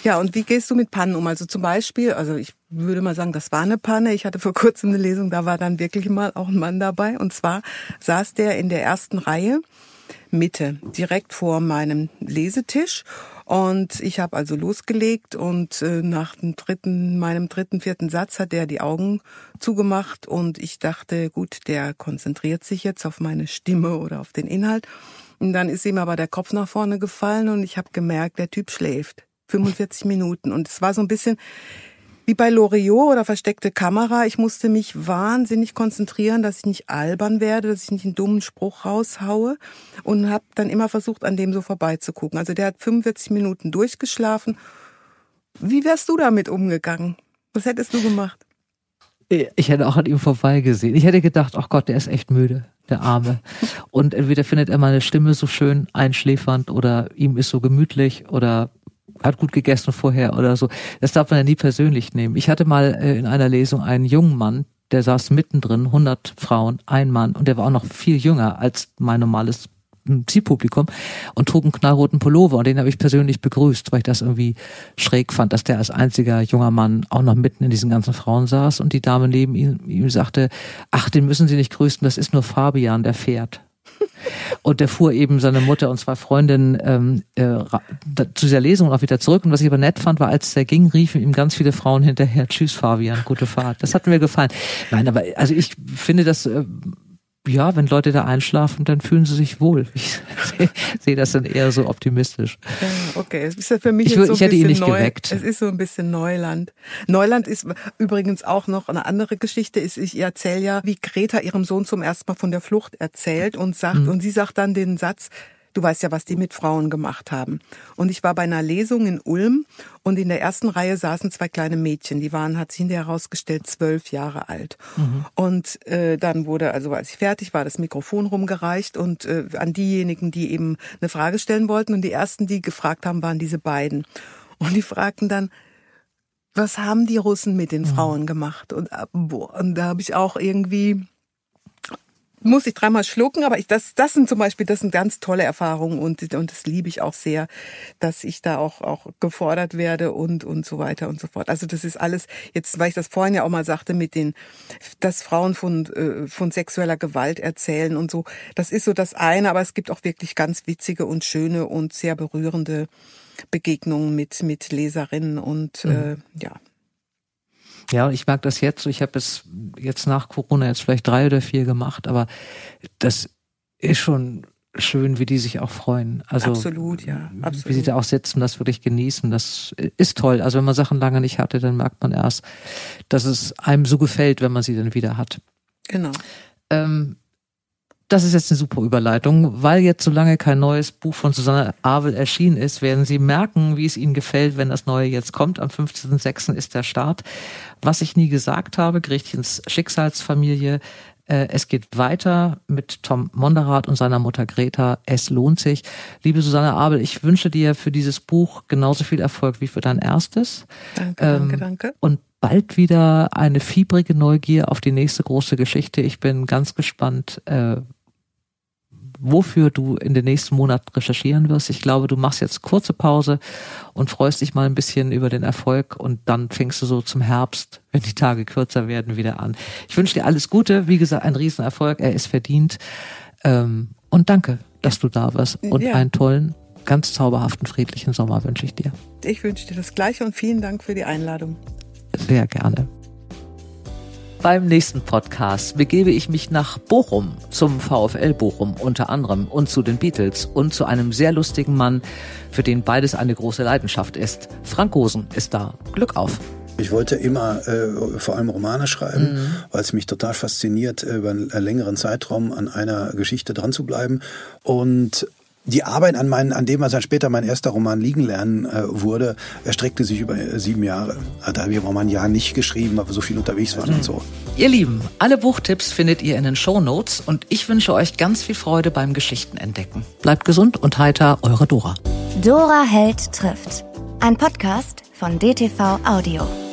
Ja, und wie gehst du mit Pannen um? Also zum Beispiel, also ich würde mal sagen, das war eine Panne. Ich hatte vor kurzem eine Lesung, da war dann wirklich mal auch ein Mann dabei. Und zwar saß der in der ersten Reihe, Mitte, direkt vor meinem Lesetisch. Und ich habe also losgelegt und äh, nach dem dritten, meinem dritten, vierten Satz hat der die Augen zugemacht und ich dachte, gut, der konzentriert sich jetzt auf meine Stimme oder auf den Inhalt. Und dann ist ihm aber der Kopf nach vorne gefallen und ich habe gemerkt, der Typ schläft. 45 Minuten. Und es war so ein bisschen wie bei Loriot oder versteckte Kamera. Ich musste mich wahnsinnig konzentrieren, dass ich nicht albern werde, dass ich nicht einen dummen Spruch raushaue und habe dann immer versucht, an dem so vorbeizugucken. Also der hat 45 Minuten durchgeschlafen. Wie wärst du damit umgegangen? Was hättest du gemacht? Ich hätte auch an ihm vorbeigesehen. Ich hätte gedacht, ach Gott, der ist echt müde der Arme. *laughs* Und entweder findet er meine Stimme so schön einschläfernd oder ihm ist so gemütlich oder hat gut gegessen vorher oder so. Das darf man ja nie persönlich nehmen. Ich hatte mal äh, in einer Lesung einen jungen Mann, der saß mittendrin, 100 Frauen, ein Mann und der war auch noch viel jünger als mein normales Zielpublikum und trug einen knallroten Pullover und den habe ich persönlich begrüßt, weil ich das irgendwie schräg fand, dass der als einziger junger Mann auch noch mitten in diesen ganzen Frauen saß und die Dame neben ihm, ihm sagte, ach, den müssen Sie nicht grüßen, das ist nur Fabian, der fährt. *laughs* Und der fuhr eben seine Mutter und zwei Freundinnen ähm, äh, zu dieser Lesung auch wieder zurück. Und was ich aber nett fand, war, als der ging, riefen ihm ganz viele Frauen hinterher, tschüss Fabian, gute Fahrt. Das hat mir gefallen. Nein, aber also ich finde das... Äh, ja, wenn Leute da einschlafen, dann fühlen sie sich wohl. Ich *laughs* sehe das dann eher so optimistisch. Ja, okay, es ist ja für mich ich, jetzt so ich hätte ihn nicht neu, geweckt. Es ist so ein bisschen Neuland. Neuland ist übrigens auch noch eine andere Geschichte. Ist, ich erzähle ja, wie Greta ihrem Sohn zum ersten Mal von der Flucht erzählt und sagt, mhm. und sie sagt dann den Satz, Du weißt ja, was die mit Frauen gemacht haben. Und ich war bei einer Lesung in Ulm und in der ersten Reihe saßen zwei kleine Mädchen. Die waren, hat sich hinterher herausgestellt, zwölf Jahre alt. Mhm. Und äh, dann wurde, also als ich fertig war, das Mikrofon rumgereicht und äh, an diejenigen, die eben eine Frage stellen wollten. Und die ersten, die gefragt haben, waren diese beiden. Und die fragten dann, was haben die Russen mit den mhm. Frauen gemacht? Und, äh, boah, und da habe ich auch irgendwie muss ich dreimal schlucken, aber ich, das, das sind zum Beispiel, das sind ganz tolle Erfahrungen und, und das liebe ich auch sehr, dass ich da auch, auch gefordert werde und, und so weiter und so fort. Also das ist alles, jetzt, weil ich das vorhin ja auch mal sagte, mit den, dass Frauen von, äh, von sexueller Gewalt erzählen und so, das ist so das eine, aber es gibt auch wirklich ganz witzige und schöne und sehr berührende Begegnungen mit, mit Leserinnen und, mhm. äh, ja. Ja, ich mag das jetzt. Ich habe es jetzt nach Corona jetzt vielleicht drei oder vier gemacht, aber das ist schon schön, wie die sich auch freuen. Also absolut, ja, absolut. Wie sie da auch sitzen, das wirklich genießen, das ist toll. Also wenn man Sachen lange nicht hatte, dann merkt man erst, dass es einem so gefällt, wenn man sie dann wieder hat. Genau. Ähm, das ist jetzt eine super Überleitung. Weil jetzt so lange kein neues Buch von Susanne Abel erschienen ist, werden Sie merken, wie es Ihnen gefällt, wenn das neue jetzt kommt. Am 15.06. ist der Start. Was ich nie gesagt habe, Gretchens Schicksalsfamilie. Äh, es geht weiter mit Tom Monderath und seiner Mutter Greta. Es lohnt sich. Liebe Susanne Abel, ich wünsche dir für dieses Buch genauso viel Erfolg wie für dein erstes. Danke, ähm, danke, danke. Und bald wieder eine fiebrige Neugier auf die nächste große Geschichte. Ich bin ganz gespannt, äh, wofür du in den nächsten Monaten recherchieren wirst. Ich glaube, du machst jetzt kurze Pause und freust dich mal ein bisschen über den Erfolg und dann fängst du so zum Herbst, wenn die Tage kürzer werden, wieder an. Ich wünsche dir alles Gute. Wie gesagt, ein Riesenerfolg. Er ist verdient. Ähm, und danke, dass du da warst und ja. einen tollen, ganz zauberhaften, friedlichen Sommer wünsche ich dir. Ich wünsche dir das Gleiche und vielen Dank für die Einladung. Sehr gerne. Beim nächsten Podcast begebe ich mich nach Bochum, zum VfL Bochum unter anderem und zu den Beatles und zu einem sehr lustigen Mann, für den beides eine große Leidenschaft ist. Frank Gosen ist da. Glück auf! Ich wollte immer äh, vor allem Romane schreiben, mhm. weil es mich total fasziniert, über einen längeren Zeitraum an einer Geschichte dran zu bleiben. Und die Arbeit an, meinen, an dem, was dann später mein erster Roman liegen lernen äh, wurde, erstreckte sich über äh, sieben Jahre. Da habe ich aber mal ein Jahr nicht geschrieben, weil wir so viel unterwegs waren mhm. und so. Ihr Lieben, alle Buchtipps findet ihr in den Show Notes und ich wünsche euch ganz viel Freude beim Geschichtenentdecken. Bleibt gesund und heiter, eure Dora. Dora Held trifft. Ein Podcast von DTV Audio.